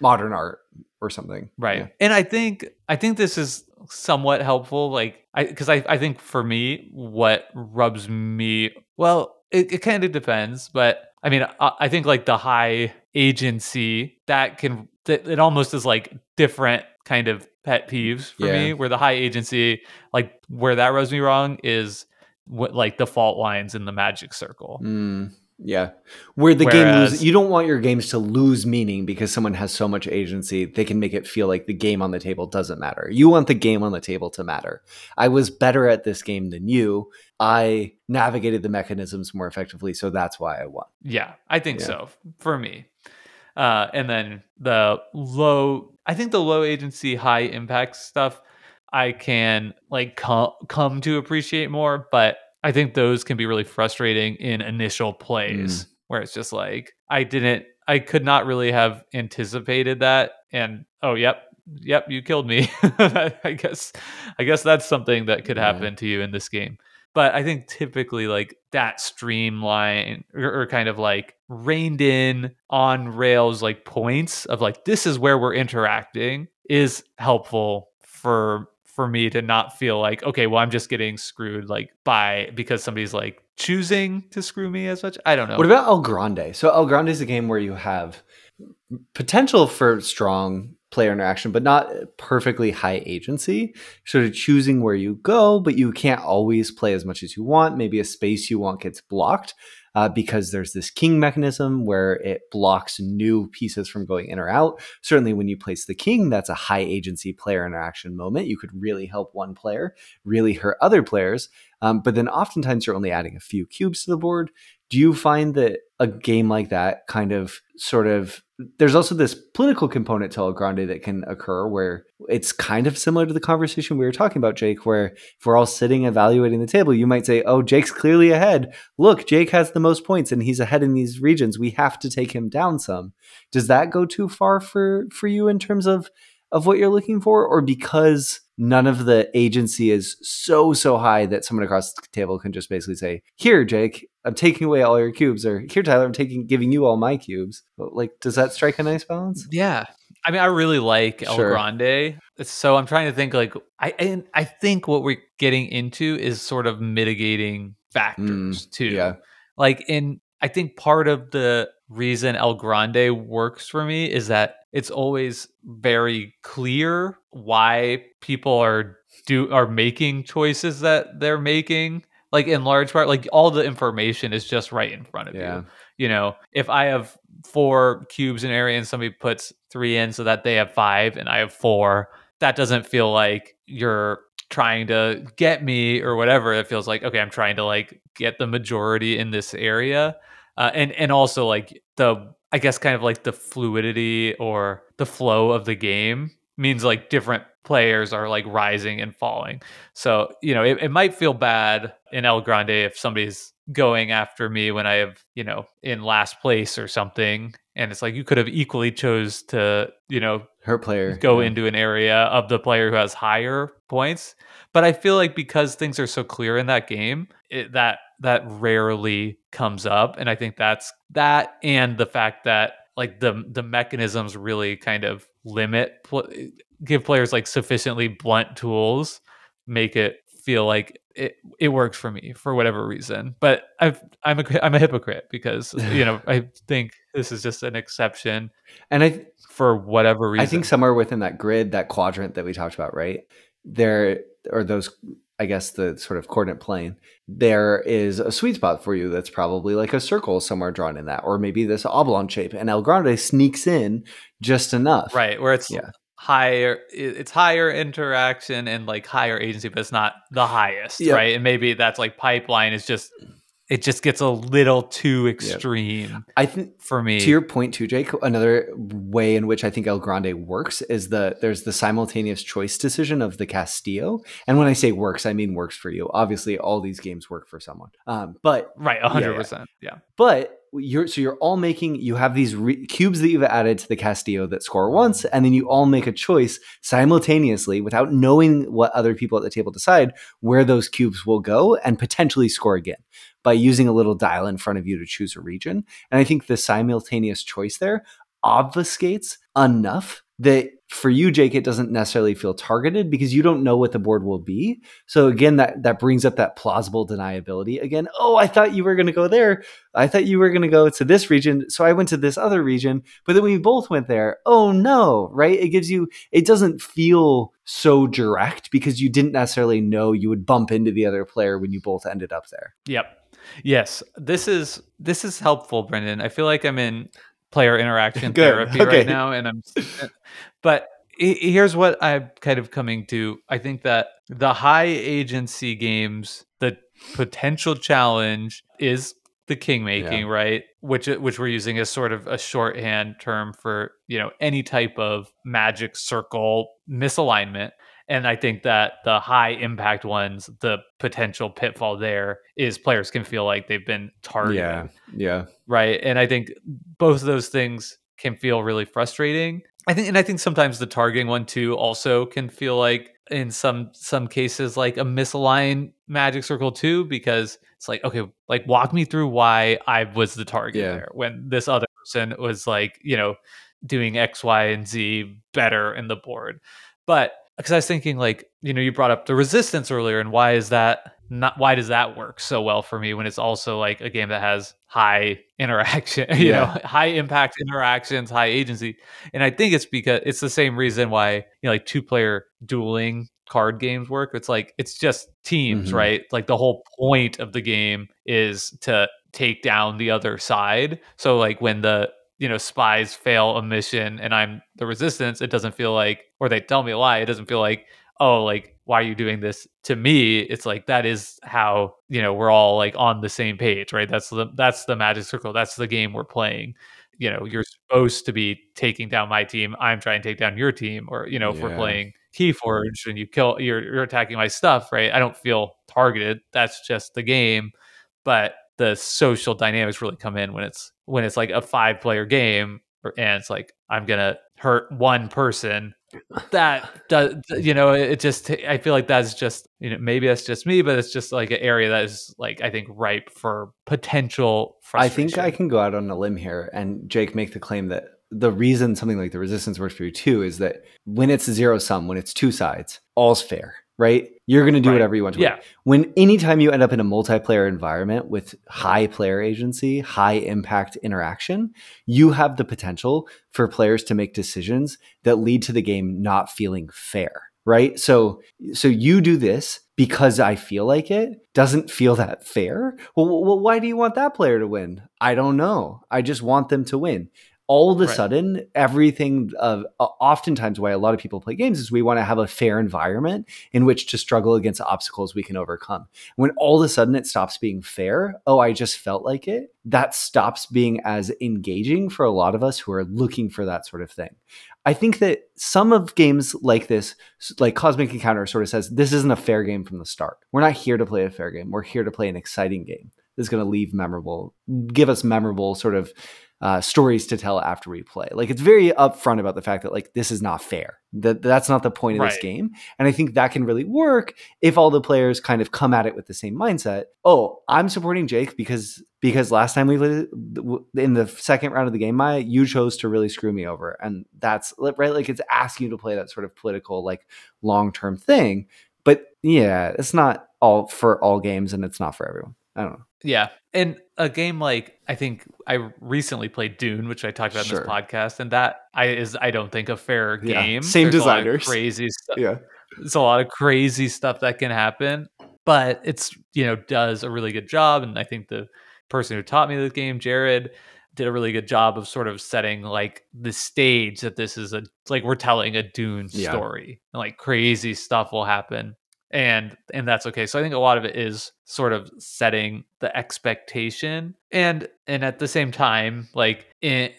modern art or something. Right. Yeah. And I think I think this is somewhat helpful. Like I because I, I think for me, what rubs me well, it, it kind of depends, but I mean I, I think like the high agency that can that it almost is like different kind of pet peeves for Yeah. me where the high agency like where that rubs me wrong is what like the fault lines in the magic circle Mm, yeah. Where the game loses, you don't want your games to lose meaning because someone has so much agency, they can make it feel like the game on the table doesn't matter. You want the game on the table to matter. I was better at this game than you. I navigated the mechanisms more effectively, so that's why I won. Yeah, I think Yeah. so for me. Uh, and then the low, I think the low agency, high impact stuff, I can like come come to appreciate more. But I think those can be really frustrating in initial plays, mm. where it's just like I didn't, I could not really have anticipated that, and oh, yep, yep, you killed me. I guess, I guess that's something that could Yeah. happen to you in this game but I think typically like that streamline or, or kind of like reined in on rails like points of like this is where we're interacting is helpful for for me to not feel like okay well i'm just getting screwed like by because somebody's like choosing to screw me as much i don't know What about El Grande? So El Grande is a game where you have potential for strong player interaction, but not perfectly high agency. Sort of choosing where you go, but you can't always play as much as you want. Maybe a space you want gets blocked uh, because there's this king mechanism where it blocks new pieces from going in or out. Certainly, when you place the king, that's a high agency player interaction moment. You could really help one player, really hurt other players. Um, but then oftentimes you're only adding a few cubes to the board. Do you find that a game like that kind of sort of there's also this political component to El Grande that can occur where it's kind of similar to the conversation we were talking about, Jake, where if we're all sitting evaluating the table, you might say, Oh, Jake's clearly ahead. Look, Jake has the most points and he's ahead in these regions. We have to take him down some. Does that go too far for for you in terms of of what you're looking for? Or because none of the agency is so so high that someone across the table can just basically say here jake i'm taking away all your cubes or here tyler i'm taking giving you all my cubes. Like does that strike a nice balance? Yeah. I mean i really like el Sure. grande. So i'm trying to think like i and i think what we're getting into is sort of mitigating factors too. Mm, yeah. like in i think part of the reason el grande works for me is that it's always very clear why people are do are making choices that they're making. Like in large part like all the information is just right in front of Yeah. you you know if i have four cubes in area and somebody puts three in so that they have five and i have four that doesn't feel like you're trying to get me or whatever. It feels like okay i'm trying to like get the majority in this area uh, and and also like the i guess kind of like the fluidity or the flow of the game means like different players are like rising and falling so you know it, it might feel bad in el grande if somebody's going after me when i have you know in last place or something and it's like you could have equally chose to you know her player go yeah. into an area of the player who has higher points. But I feel like because things are so clear in that game, it, that that rarely comes up, and I think that's that, and the fact that like the the mechanisms really kind of limit pl- give players like sufficiently blunt tools, make it feel like it, it works for me for whatever reason. But I've, I'm a I'm a hypocrite because you know I think this is just an exception and i for whatever reason. I think somewhere within that grid, that quadrant that we talked about, right? There or those I guess the sort of coordinate plane, there is a sweet spot for you that's probably like a circle somewhere drawn in that, or maybe this oblong shape. And El Grande sneaks in just enough. right where it's Yeah. higher it's higher interaction and like higher agency but it's not the highest right and maybe that's like pipeline is just it just gets a little too extreme I think for me to your point too, Jake, another way in which I think El Grande works is the there's the simultaneous choice decision of the Castillo. And when I say works, I mean works for you. Obviously, all these games work for someone. Um, but right 100% yeah, But you're so you're all making you have these re- cubes that you've added to the Castillo that score once, and then you all make a choice simultaneously without knowing what other people at the table decide where those cubes will go and potentially score again by using a little dial in front of you to choose a region. And I think the simultaneous choice there obfuscates enough that for you, Jake, it doesn't necessarily feel targeted because you don't know what the board will be. So again, that that brings up that plausible deniability again. Oh, I thought you were going to go there. I thought you were going to go to this region, so I went to this other region. But then we both went there. Oh no, right? It gives you. It doesn't feel so direct because you didn't necessarily know you would bump into the other player when you both ended up there. yep yes this is this is helpful brendan. I feel like i'm in player interaction therapy okay. right now and i'm but here's what i'm kind of coming to. I think that the high agency games the potential challenge is the king making Yeah. right? Which which we're using as sort of a shorthand term for you know any type of magic circle misalignment and i think that the high impact ones the potential pitfall there is players can feel like they've been targeted. Yeah, yeah, right? And i think both of those things can feel really frustrating. I think and i think sometimes the targeting one too also can feel like in some some cases like a misaligned magic circle too because it's like okay like walk me through why i was the target Yeah. there when this other person was like you know doing x y and z better in the board. But because I was thinking like you know you brought up the resistance earlier, and why is that not? Why does that work so well for me when it's also like a game that has high interaction, you Yeah. know, high impact interactions, high agency, and I think it's because it's the same reason why you know like two player dueling card games work. It's like it's just teams, Mhm. right? Like the whole point of the game is to take down the other side. So like when the you know spies fail a mission and I'm the resistance, it doesn't feel like or they tell me a lie, it doesn't feel like oh like why are you doing this to me? It's like that is how you know we're all like on the same page right? That's the that's the magic circle that's the game we're playing. You know you're supposed to be taking down my team i'm trying to take down your team or you know if we're Yeah. playing keyforge and you kill you're, you're attacking my stuff right? I don't feel targeted that's just the game. But the social dynamics really come in when it's when it's like a five player game or- and it's like i'm gonna hurt one person that does you know it just i feel like that's just you know maybe that's just me but it's just like an area that is like i think ripe for potential frustration. I think I can go out on a limb here and Jake make the claim that the reason something like the resistance works for you too is that when it's zero sum, when it's two sides, all's fair, right? You're going to do Right. whatever you want to. win. yeah When anytime you end up in a multiplayer environment with high player agency, high impact interaction, you have the potential for players to make decisions that lead to the game not feeling fair, right? So so you do this because I feel like it doesn't feel that fair. Well, well, why do you want that player to win? I don't know. I just want them to win. All of a Right. sudden, everything of uh, oftentimes why a lot of people play games is we want to have a fair environment in which to struggle against obstacles we can overcome. When all of a sudden it stops being fair, oh, I just felt like it, that stops being as engaging for a lot of us who are looking for that sort of thing. I think that some of games like this, like Cosmic Encounter, sort of says this isn't a fair game from the start. We're not here to play a fair game. We're here to play an exciting game. This is going to leave memorable, give us memorable sort of uh, stories to tell after we play. Like it's very upfront about the fact that like this is not fair. That that's not the point of this game. And I think that can really work if all the players kind of come at it with the same mindset. Oh, I'm supporting Jake because because last time we played in the second round of the game, Maya, you chose to really screw me over, and that's right. Like it's asking you to play that sort of political, like long term thing. But yeah, it's not all for all games, and it's not for everyone. I don't know. yeah and a game like i think i recently played dune which i talked about Sure. in this podcast and that i is i don't think a fair Yeah. game Same There's a lot of designers. crazy stuff Yeah, it's a lot of crazy stuff that can happen but it's you know does a really good job and i think the person who taught me the game jared did a really good job of sort of setting like the stage that this is a like we're telling a dune Yeah. story and like crazy stuff will happen and and that's okay. So i think a lot of it is sort of setting the expectation and and at the same time like in,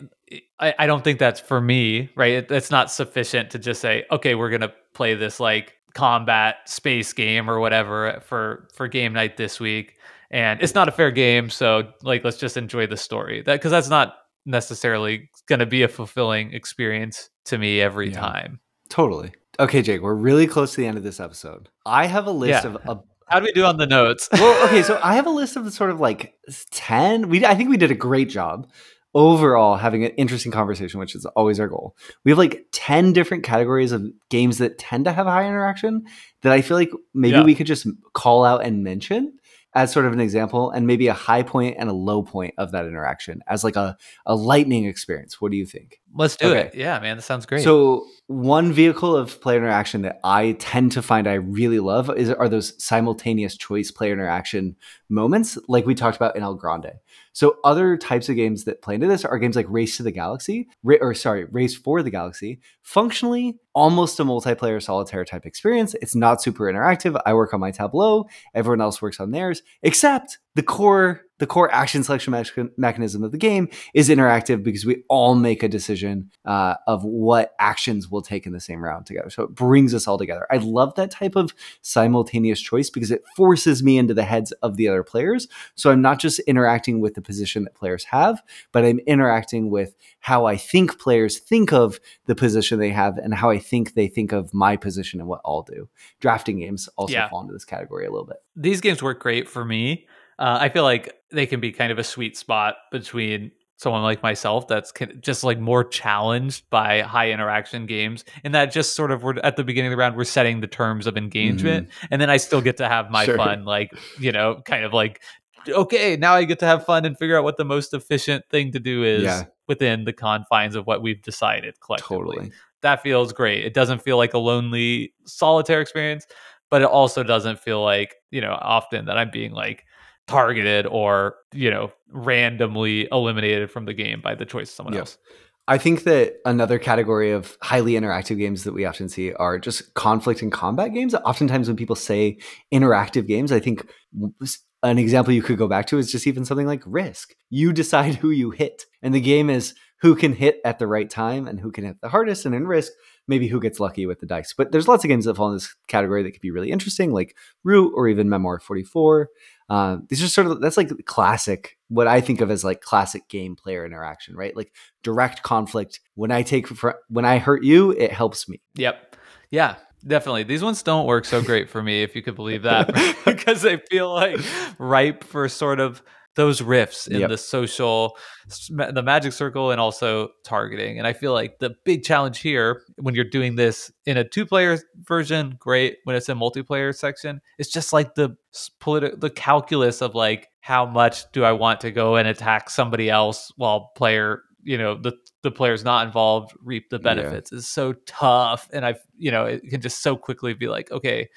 I, I don't think that's for me right? It, it's not sufficient to just say okay we're gonna play this like combat space game or whatever for for game night this week. And it's not a fair game so like let's just enjoy the story. That because that's not necessarily going to be a fulfilling experience to me every Yeah. time. Totally. Okay, Jake, we're really close to the end of this episode. I have a list Yeah. of a how do we do on the notes well, okay, so I have a list of the sort of like ten. We I think we did a great job overall having an interesting conversation, which is always our goal. We have like ten different categories of games that tend to have high interaction that I feel like maybe Yeah. we could just call out and mention as sort of an example, and maybe a high point and a low point of that interaction as like a a lightning experience. What do you think? let's do Okay. it yeah man that sounds great So one vehicle of player interaction that I tend to find I really love is are those simultaneous choice player interaction moments, like we talked about in El Grande. So other types of games that play into this are games like Race to the Galaxy, or sorry, Race for the Galaxy. Functionally, almost a multiplayer solitaire type experience. It's not super interactive. I work on my tableau. Everyone else works on theirs, except the core the core action selection mech- mechanism of the game is interactive because we all make a decision uh, of what actions we'll take in the same round together. So it brings us all together. I love that type of simultaneous choice because it forces me into the heads of the other players. So I'm not just interacting with the position that players have, but I'm interacting with how I think players think of the position they have and how I think they think of my position and what I'll do. Drafting games also Yeah. fall into this category a little bit. these games work great for me. Uh, I feel like they can be kind of a sweet spot between someone like myself that's just like more challenged by high interaction games and that just sort of we're at the beginning of the round we're setting the terms of engagement mm-hmm. and then i still get to have my sure. fun like you know kind of like okay now i get to have fun and figure out what the most efficient thing to do is yeah. within the confines of what we've decided collectively totally. that feels great it doesn't feel like a lonely solitaire experience but it also doesn't feel like you know often that i'm being like targeted or you know randomly eliminated from the game by the choice of someone yep. else I think that another category of highly interactive games that we often see are just conflict and combat games. Oftentimes, when people say interactive games, I think an example you could go back to is just even something like Risk. You decide who you hit, and the game is who can hit at the right time and who can hit the hardest. And in Risk, maybe who gets lucky with the dice. But there's lots of games that fall in this category that could be really interesting, like Root or even Memoir 44. Uh, these are sort of that's like classic, what I think of as like classic game player interaction, right? Like direct conflict. When I take when I hurt you, it helps me. Yep. Yeah. Definitely. These ones don't work so great for me, if you could believe that, because they feel like ripe for sort of those rifts in yep. the social the magic circle and also targeting and i feel like the big challenge here when you're doing this in a two player version great when it's a multiplayer section it's just like the political the calculus of like how much do i want to go and attack somebody else while player you know the the players not involved reap the benefits yeah. is so tough and i've you know it can just so quickly be like okay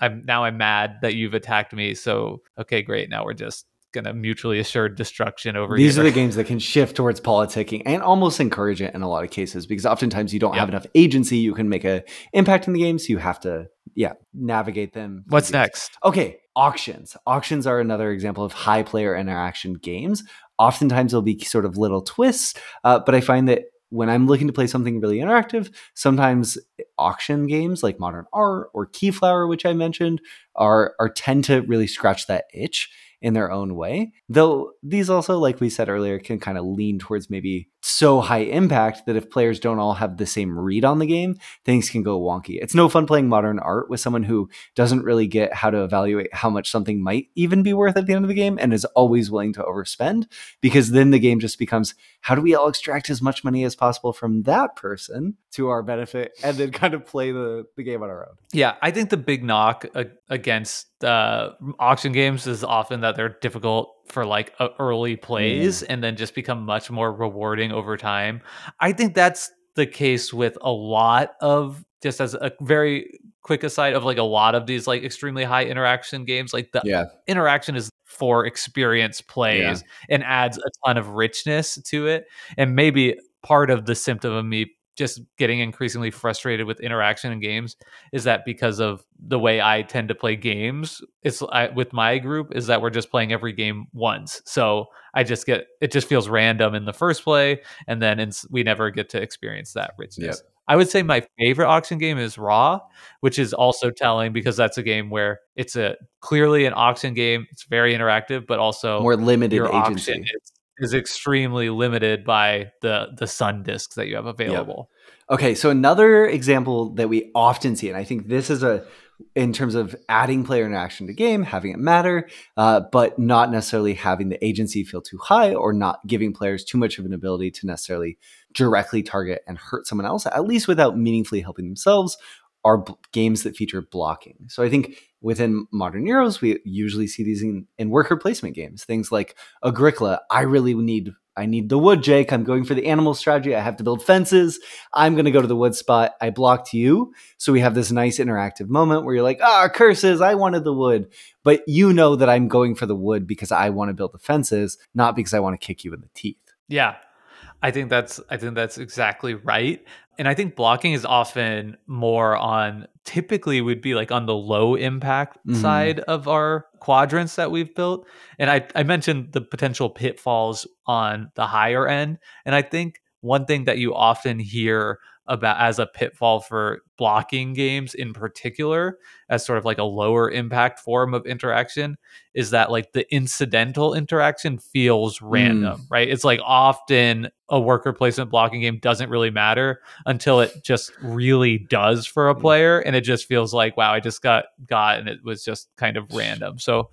i'm now i'm mad that you've attacked me so okay great now we're just gonna mutually assured destruction over these here. are the games that can shift towards politicking and almost encourage it in a lot of cases because oftentimes you don't yep. have enough agency you can make a impact in the game so you have to yeah navigate them what's next? Okay auctions. Auctions are another example of high player interaction games. Oftentimes there'll be sort of little twists uh, but i find that when I'm looking to play something really interactive, sometimes auction games like Modern Art or Keyflower, which I mentioned, are are tend to really scratch that itch in their own way. Though these also, like we said earlier, can kind of lean towards maybe so high impact that if players don't all have the same read on the game, things can go wonky. It's no fun playing modern art with someone who doesn't really get how to evaluate how much something might even be worth at the end of the game and is always willing to overspend because then the game just becomes how do we all extract as much money as possible from that person to our benefit and then kind of play the, the game on our own. Yeah, I think the big knock against uh, auction games is often that they're difficult for like early plays mm. and then just become much more rewarding over time. I think that's the case with a lot of just as a very quick aside of like a lot of these like extremely high interaction games like the yeah. interaction is for experience plays yeah. and adds a ton of richness to it and maybe part of the symptom of me just getting increasingly frustrated with interaction in games is that because of the way I tend to play games, it's I, with my group is that we're just playing every game once. So I just get it just feels random in the first play, and then in, we never get to experience that richness. Yep. I would say my favorite auction game is Ra, which is also telling because that's a game where it's a clearly an auction game. It's very interactive, but also more limited agency. Is, is extremely limited by the the sun discs that you have available. Yep. Okay, so another example that we often see, and I think this is a in terms of adding player interaction to game, having it matter, uh, but not necessarily having the agency feel too high or not giving players too much of an ability to necessarily directly target and hurt someone else, at least without meaningfully helping themselves, are b- games that feature blocking. So I think within modern Euros, we usually see these in, in worker placement games. Things like Agricola, I really need I need the wood, Jake. I'm going for the animal strategy. I have to build fences. I'm going to go to the wood spot. I blocked you. So we have this nice interactive moment where you're like, ah, curses. I wanted the wood. But you know that I'm going for the wood because I want to build the fences, not because I want to kick you in the teeth. Yeah. I think that's I think that's exactly right. And I think blocking is often more on typically would be like on the low impact mm-hmm. side of our quadrants that we've built. And I, I mentioned the potential pitfalls on the higher end. And I think one thing that you often hear about as a pitfall for blocking games in particular as sort of like a lower impact form of interaction is that like the incidental interaction feels random mm. right? It's like often a worker placement blocking game doesn't really matter until it just really does for a player and it just feels like wow i just got got and it was just kind of random. So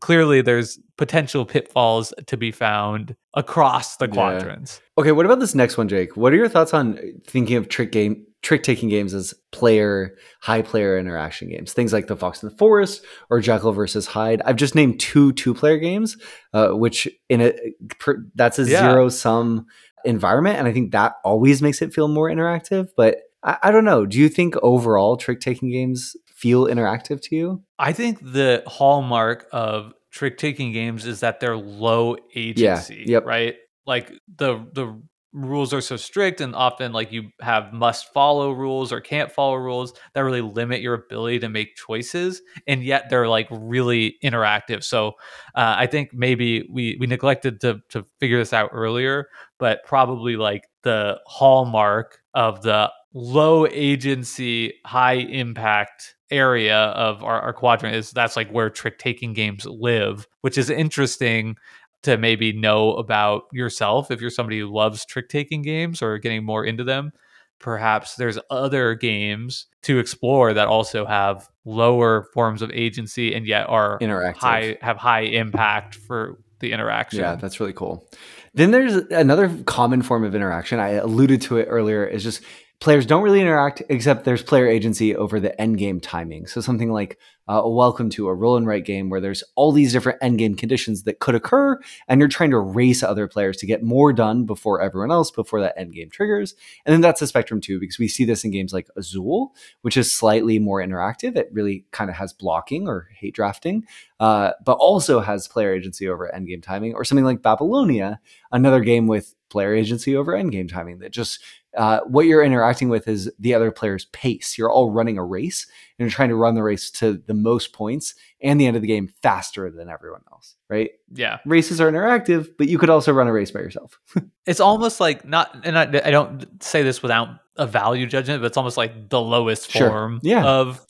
clearly there's potential pitfalls to be found across the Yeah. quadrants. Okay, what about this next one, Jake? What are your thoughts on thinking of trick game trick taking games as player high player interaction games? Things like the Fox and the Forest or Jekyll versus Hyde. I've just named two two player games, uh, which in a per, that's a Yeah. zero sum environment, and I think that always makes it feel more interactive. But I, I don't know. Do you think overall trick taking games feel interactive to you? I think the hallmark of trick taking games is that they're low agency, yep. right? Like the the rules are so strict and often like you have must follow rules or can't follow rules that really limit your ability to make choices and yet they're like really interactive so uh, i think maybe we we neglected to to figure this out earlier but probably like the hallmark of the low agency high impact area of our, our quadrant is that's like where trick taking games live which is interesting to maybe know about yourself if you're somebody who loves trick taking games or getting more into them perhaps there's other games to explore that also have lower forms of agency and yet are Interactive. high have high impact for the interaction Yeah, that's really cool. Then there's another common form of interaction. I alluded to it earlier. Is just players don't really interact except there's player agency over the end game timing. So something like uh, a welcome to a roll and write game where there's all these different end game conditions that could occur, and you're trying to race other players to get more done before everyone else before that end game triggers. And then that's a spectrum too, because we see this in games like Azul, which is slightly more interactive. It really kind of has blocking or hate drafting, uh, but also has player agency over end game timing, or something like Babylonia, another game with player agency over end game timing that just uh, what you're interacting with is the other player's pace. You're all running a race and you're trying to run the race to the most points and the end of the game faster than everyone else, right? yeah Races are interactive, but you could also run a race by yourself. it's almost like not and I, I don't say this without a value judgment but it's almost like the lowest Sure. form Yeah. of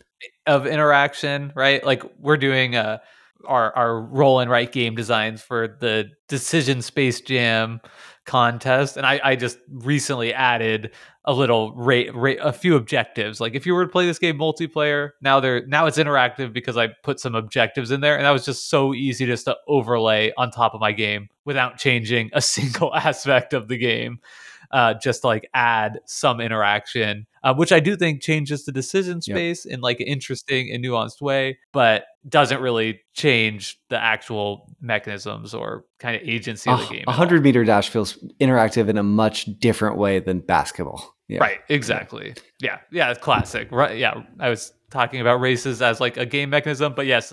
of interaction right like we're doing uh our our roll and write game designs for the decision space jam contest and i i just recently added a little rate rate a few objectives. Like if you were to play this game multiplayer now they're now it's interactive because i put some objectives in there and that was just so easy just to overlay on top of my game without changing a single aspect of the game uh, just like add some interaction, uh, which I do think changes the decision Yep. space in like an interesting and nuanced way, but doesn't really change the actual mechanisms or kind of agency of the game. A hundred meter dash feels interactive in a much different way than basketball. Yeah. Right, exactly. Yeah, yeah, it's classic. Right, yeah. I was talking about races as like a game mechanism, but yes,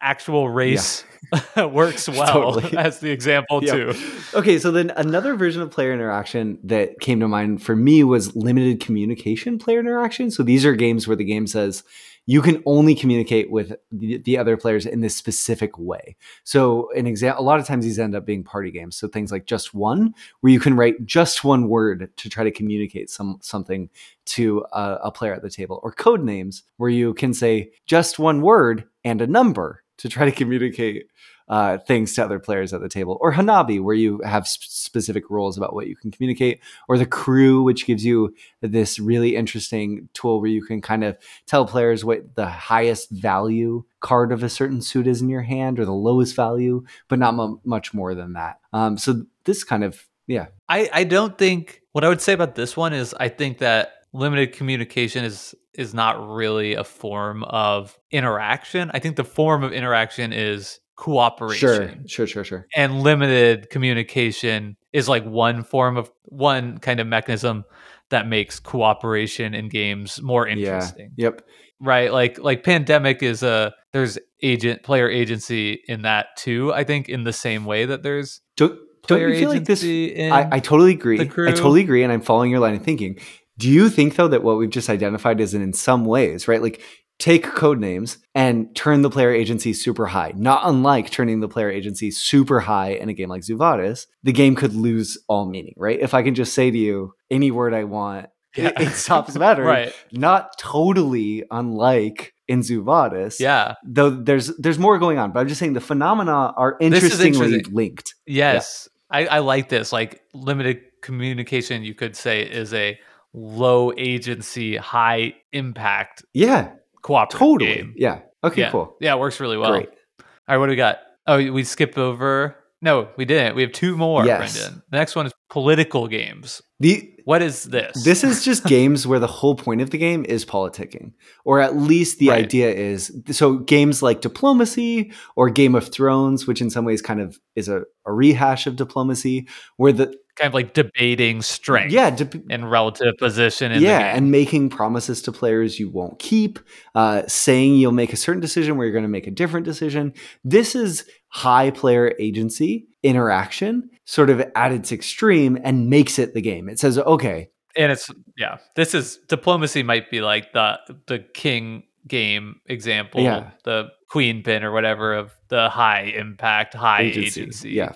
actual race works well Totally. as the example Yeah. too. Okay, so then another version of player interaction that came to mind for me was limited communication player interaction. So these are games where the game says you can only communicate with the, the other players in this specific way. So an example, a lot of times these end up being party games. So things like just one, where you can write just one word to try to communicate some something to a, a player at the table, or code names, where you can say just one word and a number to try to communicate uh, things to other players at the table, or Hanabi, where you have sp- specific rules about what you can communicate, or the crew, which gives you this really interesting tool where you can kind of tell players what the highest value card of a certain suit is in your hand, or the lowest value, but not mu much more than that. Um, so this kind of yeah, I, I don't think what I would say about this one is I think that limited communication is is not really a form of interaction. I think the form of interaction is cooperation. sure, sure, sure. sure. And limited communication is like one form of one kind of mechanism that makes cooperation in games more interesting. Yeah, yep. Right? Like like pandemic is a there's agent player agency in that too. I think in the same way that there's Don't, don't you feel like this? I, I totally agree. I totally agree, and I'm following your line of thinking. Do you think though that what we've just identified is in some ways, right? Like take code names and turn the player agency super high. Not unlike turning the player agency super high in a game like Zoo Vadis, the game could lose all meaning, right? If I can just say to you any word I want, Yeah. it, it stops mattering. right. Not totally unlike in Zoo Vadis. Yeah. Though there's there's more going on, but I'm just saying the phenomena are interestingly interesting. linked. Yes. I, I like this. Like limited communication, you could say, is a low agency, high impact Yeah, cooperative totally. game. Yeah. Okay, yeah. cool. Yeah, it works really well. Great. All right, what do we got? Oh, we skip over. No, we didn't. We have two more, Yes. Brendan. The next one is political games. The What is this? this is just games where the whole point of the game is politicking, or at least the Right. idea is so games like diplomacy or Game of Thrones, which in some ways kind of is a, a rehash of diplomacy, where the kind of like debating strength yeah dip- and relative position in yeah, and making promises to players you won't keep, uh, saying you'll make a certain decision where you're going to make a different decision. This is high player agency interaction, sort of at its extreme, and makes it the game. It says, okay, and it's yeah this is diplomacy might be like the the king game example Yeah. the queen pin or whatever of the high impact high Agency, agency, yeah.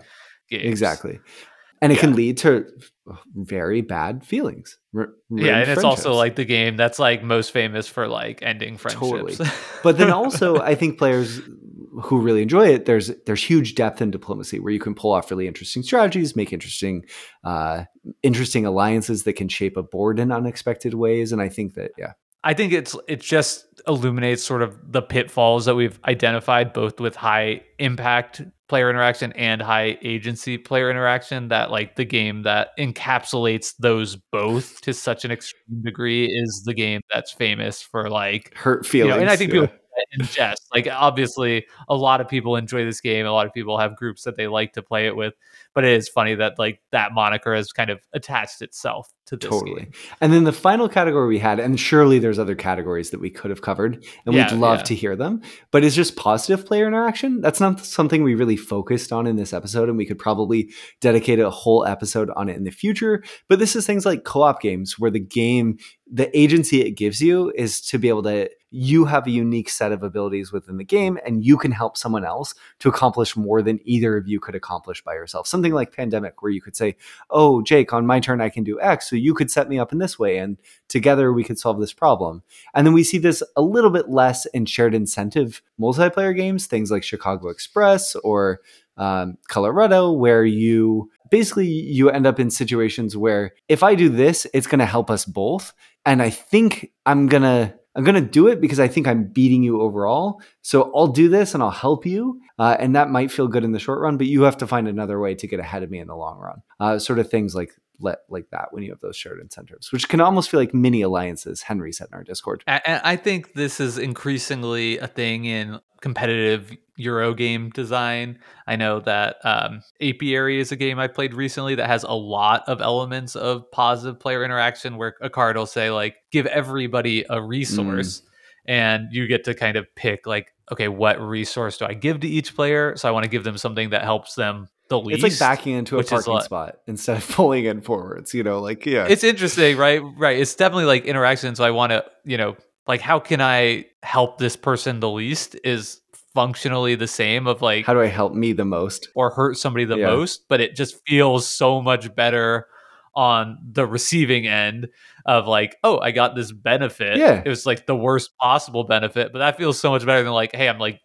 games. exactly, and it can lead to very bad feelings. r- yeah and it's also like the game that's like most famous for like ending Totally. friendships but then also i think players who really enjoy it there's there's huge depth in diplomacy where you can pull off really interesting strategies make interesting uh interesting alliances that can shape a board in unexpected ways and i think that yeah I think it's it just illuminates sort of the pitfalls that we've identified both with high impact player interaction and high agency player interaction that like the game that encapsulates those both to such an extreme degree is the game that's famous for like hurt you feelings know, and I think yeah. people in jest. Like obviously a lot of people enjoy this game. A lot of people have groups that they like to play it with. But it is funny that like that moniker has kind of attached itself to this Totally. game. And then the final category we had, and surely there's other categories that we could have covered, and Yeah, we'd love yeah. to hear them, but it's just positive player interaction. That's not something we really focused on in this episode, and we could probably dedicate a whole episode on it in the future. But this is things like co op games where the game, the agency it gives you is to be able to, you have a unique set of abilities within the game, and you can help someone else to accomplish more than either of you could accomplish by yourself. Something like Pandemic, where you could say, oh, Jake, on my turn, I can do X. So you could set me up in this way. And together we could solve this problem. And then we see this a little bit less in shared incentive multiplayer games, things like Chicago Express or um, Colorado, where you basically you end up in situations where if I do this, it's going to help us both. And I think I'm going to I'm going to do it because I think I'm beating you overall. So I'll do this and I'll help you. Uh, and that might feel good in the short run, but you have to find another way to get ahead of me in the long run. Uh, sort of things like let like that when you have those shared incentives, which can almost feel like mini alliances. Henry said in our Discord. And I think this is increasingly a thing in competitive Euro game design. I know that um, Apiary is a game I played recently that has a lot of elements of positive player interaction where a card will say, like, give everybody a resource. And you get to kind of pick, like, okay, what resource do I give to each player? So I want to give them something that helps them the least. It's like backing into a parking like- spot instead of pulling in forwards. You know, like yeah, it's interesting, right? Right. It's definitely like interaction. So I want to, you know, like how can I help this person the least is functionally the same of like how do I help me the most? or hurt somebody the Yeah. most, but it just feels so much better on the receiving end of like, oh, I got this benefit. Yeah. It was like the worst possible benefit, but that feels so much better than like, hey, I'm like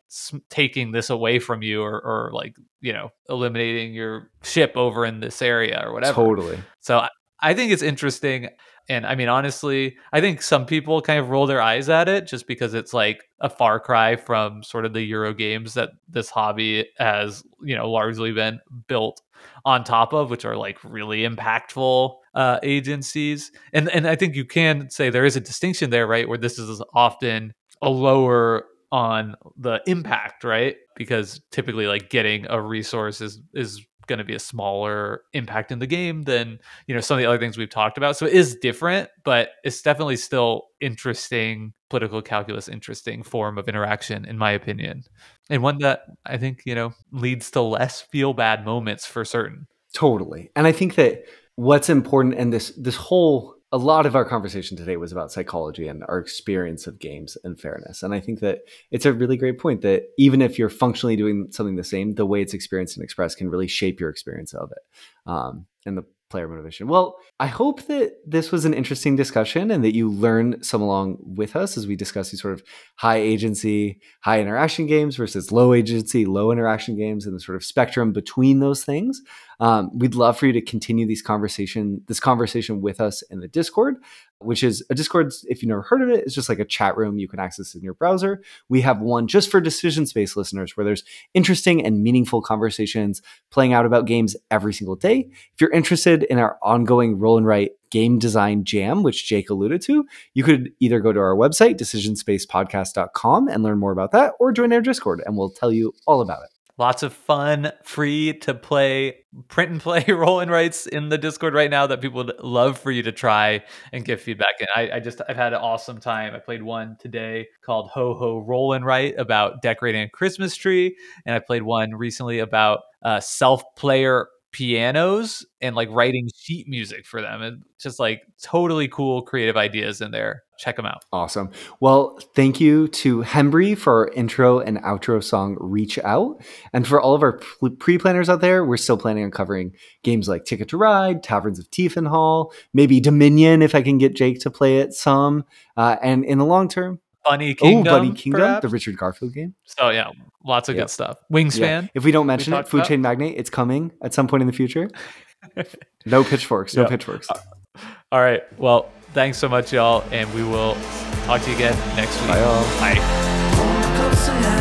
taking this away from you or, or like, you know, eliminating your ship over in this area or whatever. Totally. So I- I think it's interesting. And I mean, honestly, I think some people kind of roll their eyes at it just because it's like a far cry from sort of the Euro games that this hobby has, you know, largely been built on top of, which are like really impactful uh, agencies. And and I think you can say there is a distinction there, right? Where this is often a lower on the impact, right? Because typically like getting a resource is is going to be a smaller impact in the game than you know some of the other things we've talked about. So it is different but it's definitely still interesting political calculus interesting form of interaction in my opinion. And one that i think you know leads to less feel bad moments for certain. Totally. And I think that what's important and this this whole a lot of our conversation today was about psychology and our experience of games and fairness. And I think that it's a really great point that even if you're functionally doing something the same, the way it's experienced and expressed can really shape your experience of it um, and the player motivation. Well, I hope that this was an interesting discussion and that you learn some along with us as we discuss these sort of high agency, high interaction games versus low agency, low interaction games and the sort of spectrum between those things. Um, we'd love for you to continue these conversation, this conversation with us in the Discord, which is a Discord. If you've never heard of it, it's just like a chat room you can access in your browser. We have one just for decision space listeners, where there's interesting and meaningful conversations playing out about games every single day. If you're interested in our ongoing roll and write game design jam, which Jake alluded to, you could either go to our website, decisionspacepodcast.com, and learn more about that, or join our Discord, and we'll tell you all about it. Lots of fun, free to play, print and play roll and writes in the Discord right now that people would love for you to try and give feedback. And I, I just, I've had an awesome time. I played one today called Ho Ho Roll and Write about decorating a Christmas tree. And I played one recently about uh, self player pianos and like writing sheet music for them and just like totally cool creative ideas in there. Check them out. Awesome. Well thank you to Hembree for our intro and outro song reach out. And for all of our pre-planners out there we're still planning on covering games like ticket to ride taverns of Tiefenthal maybe dominion if i can get jake to play it some uh, and in the long term Bunny Kingdom. Oh, Bunny Kingdom, perhaps? the Richard Garfield game. So yeah, lots of yep. good stuff. Wingspan. Yeah. If we don't mention we it, Food about. Chain Magnate, it's coming at some point in the future. no pitchforks. No yep. pitchforks. Uh, all right. Well, thanks so much, y'all, and we will talk to you again next week. Bye, y'all. Bye.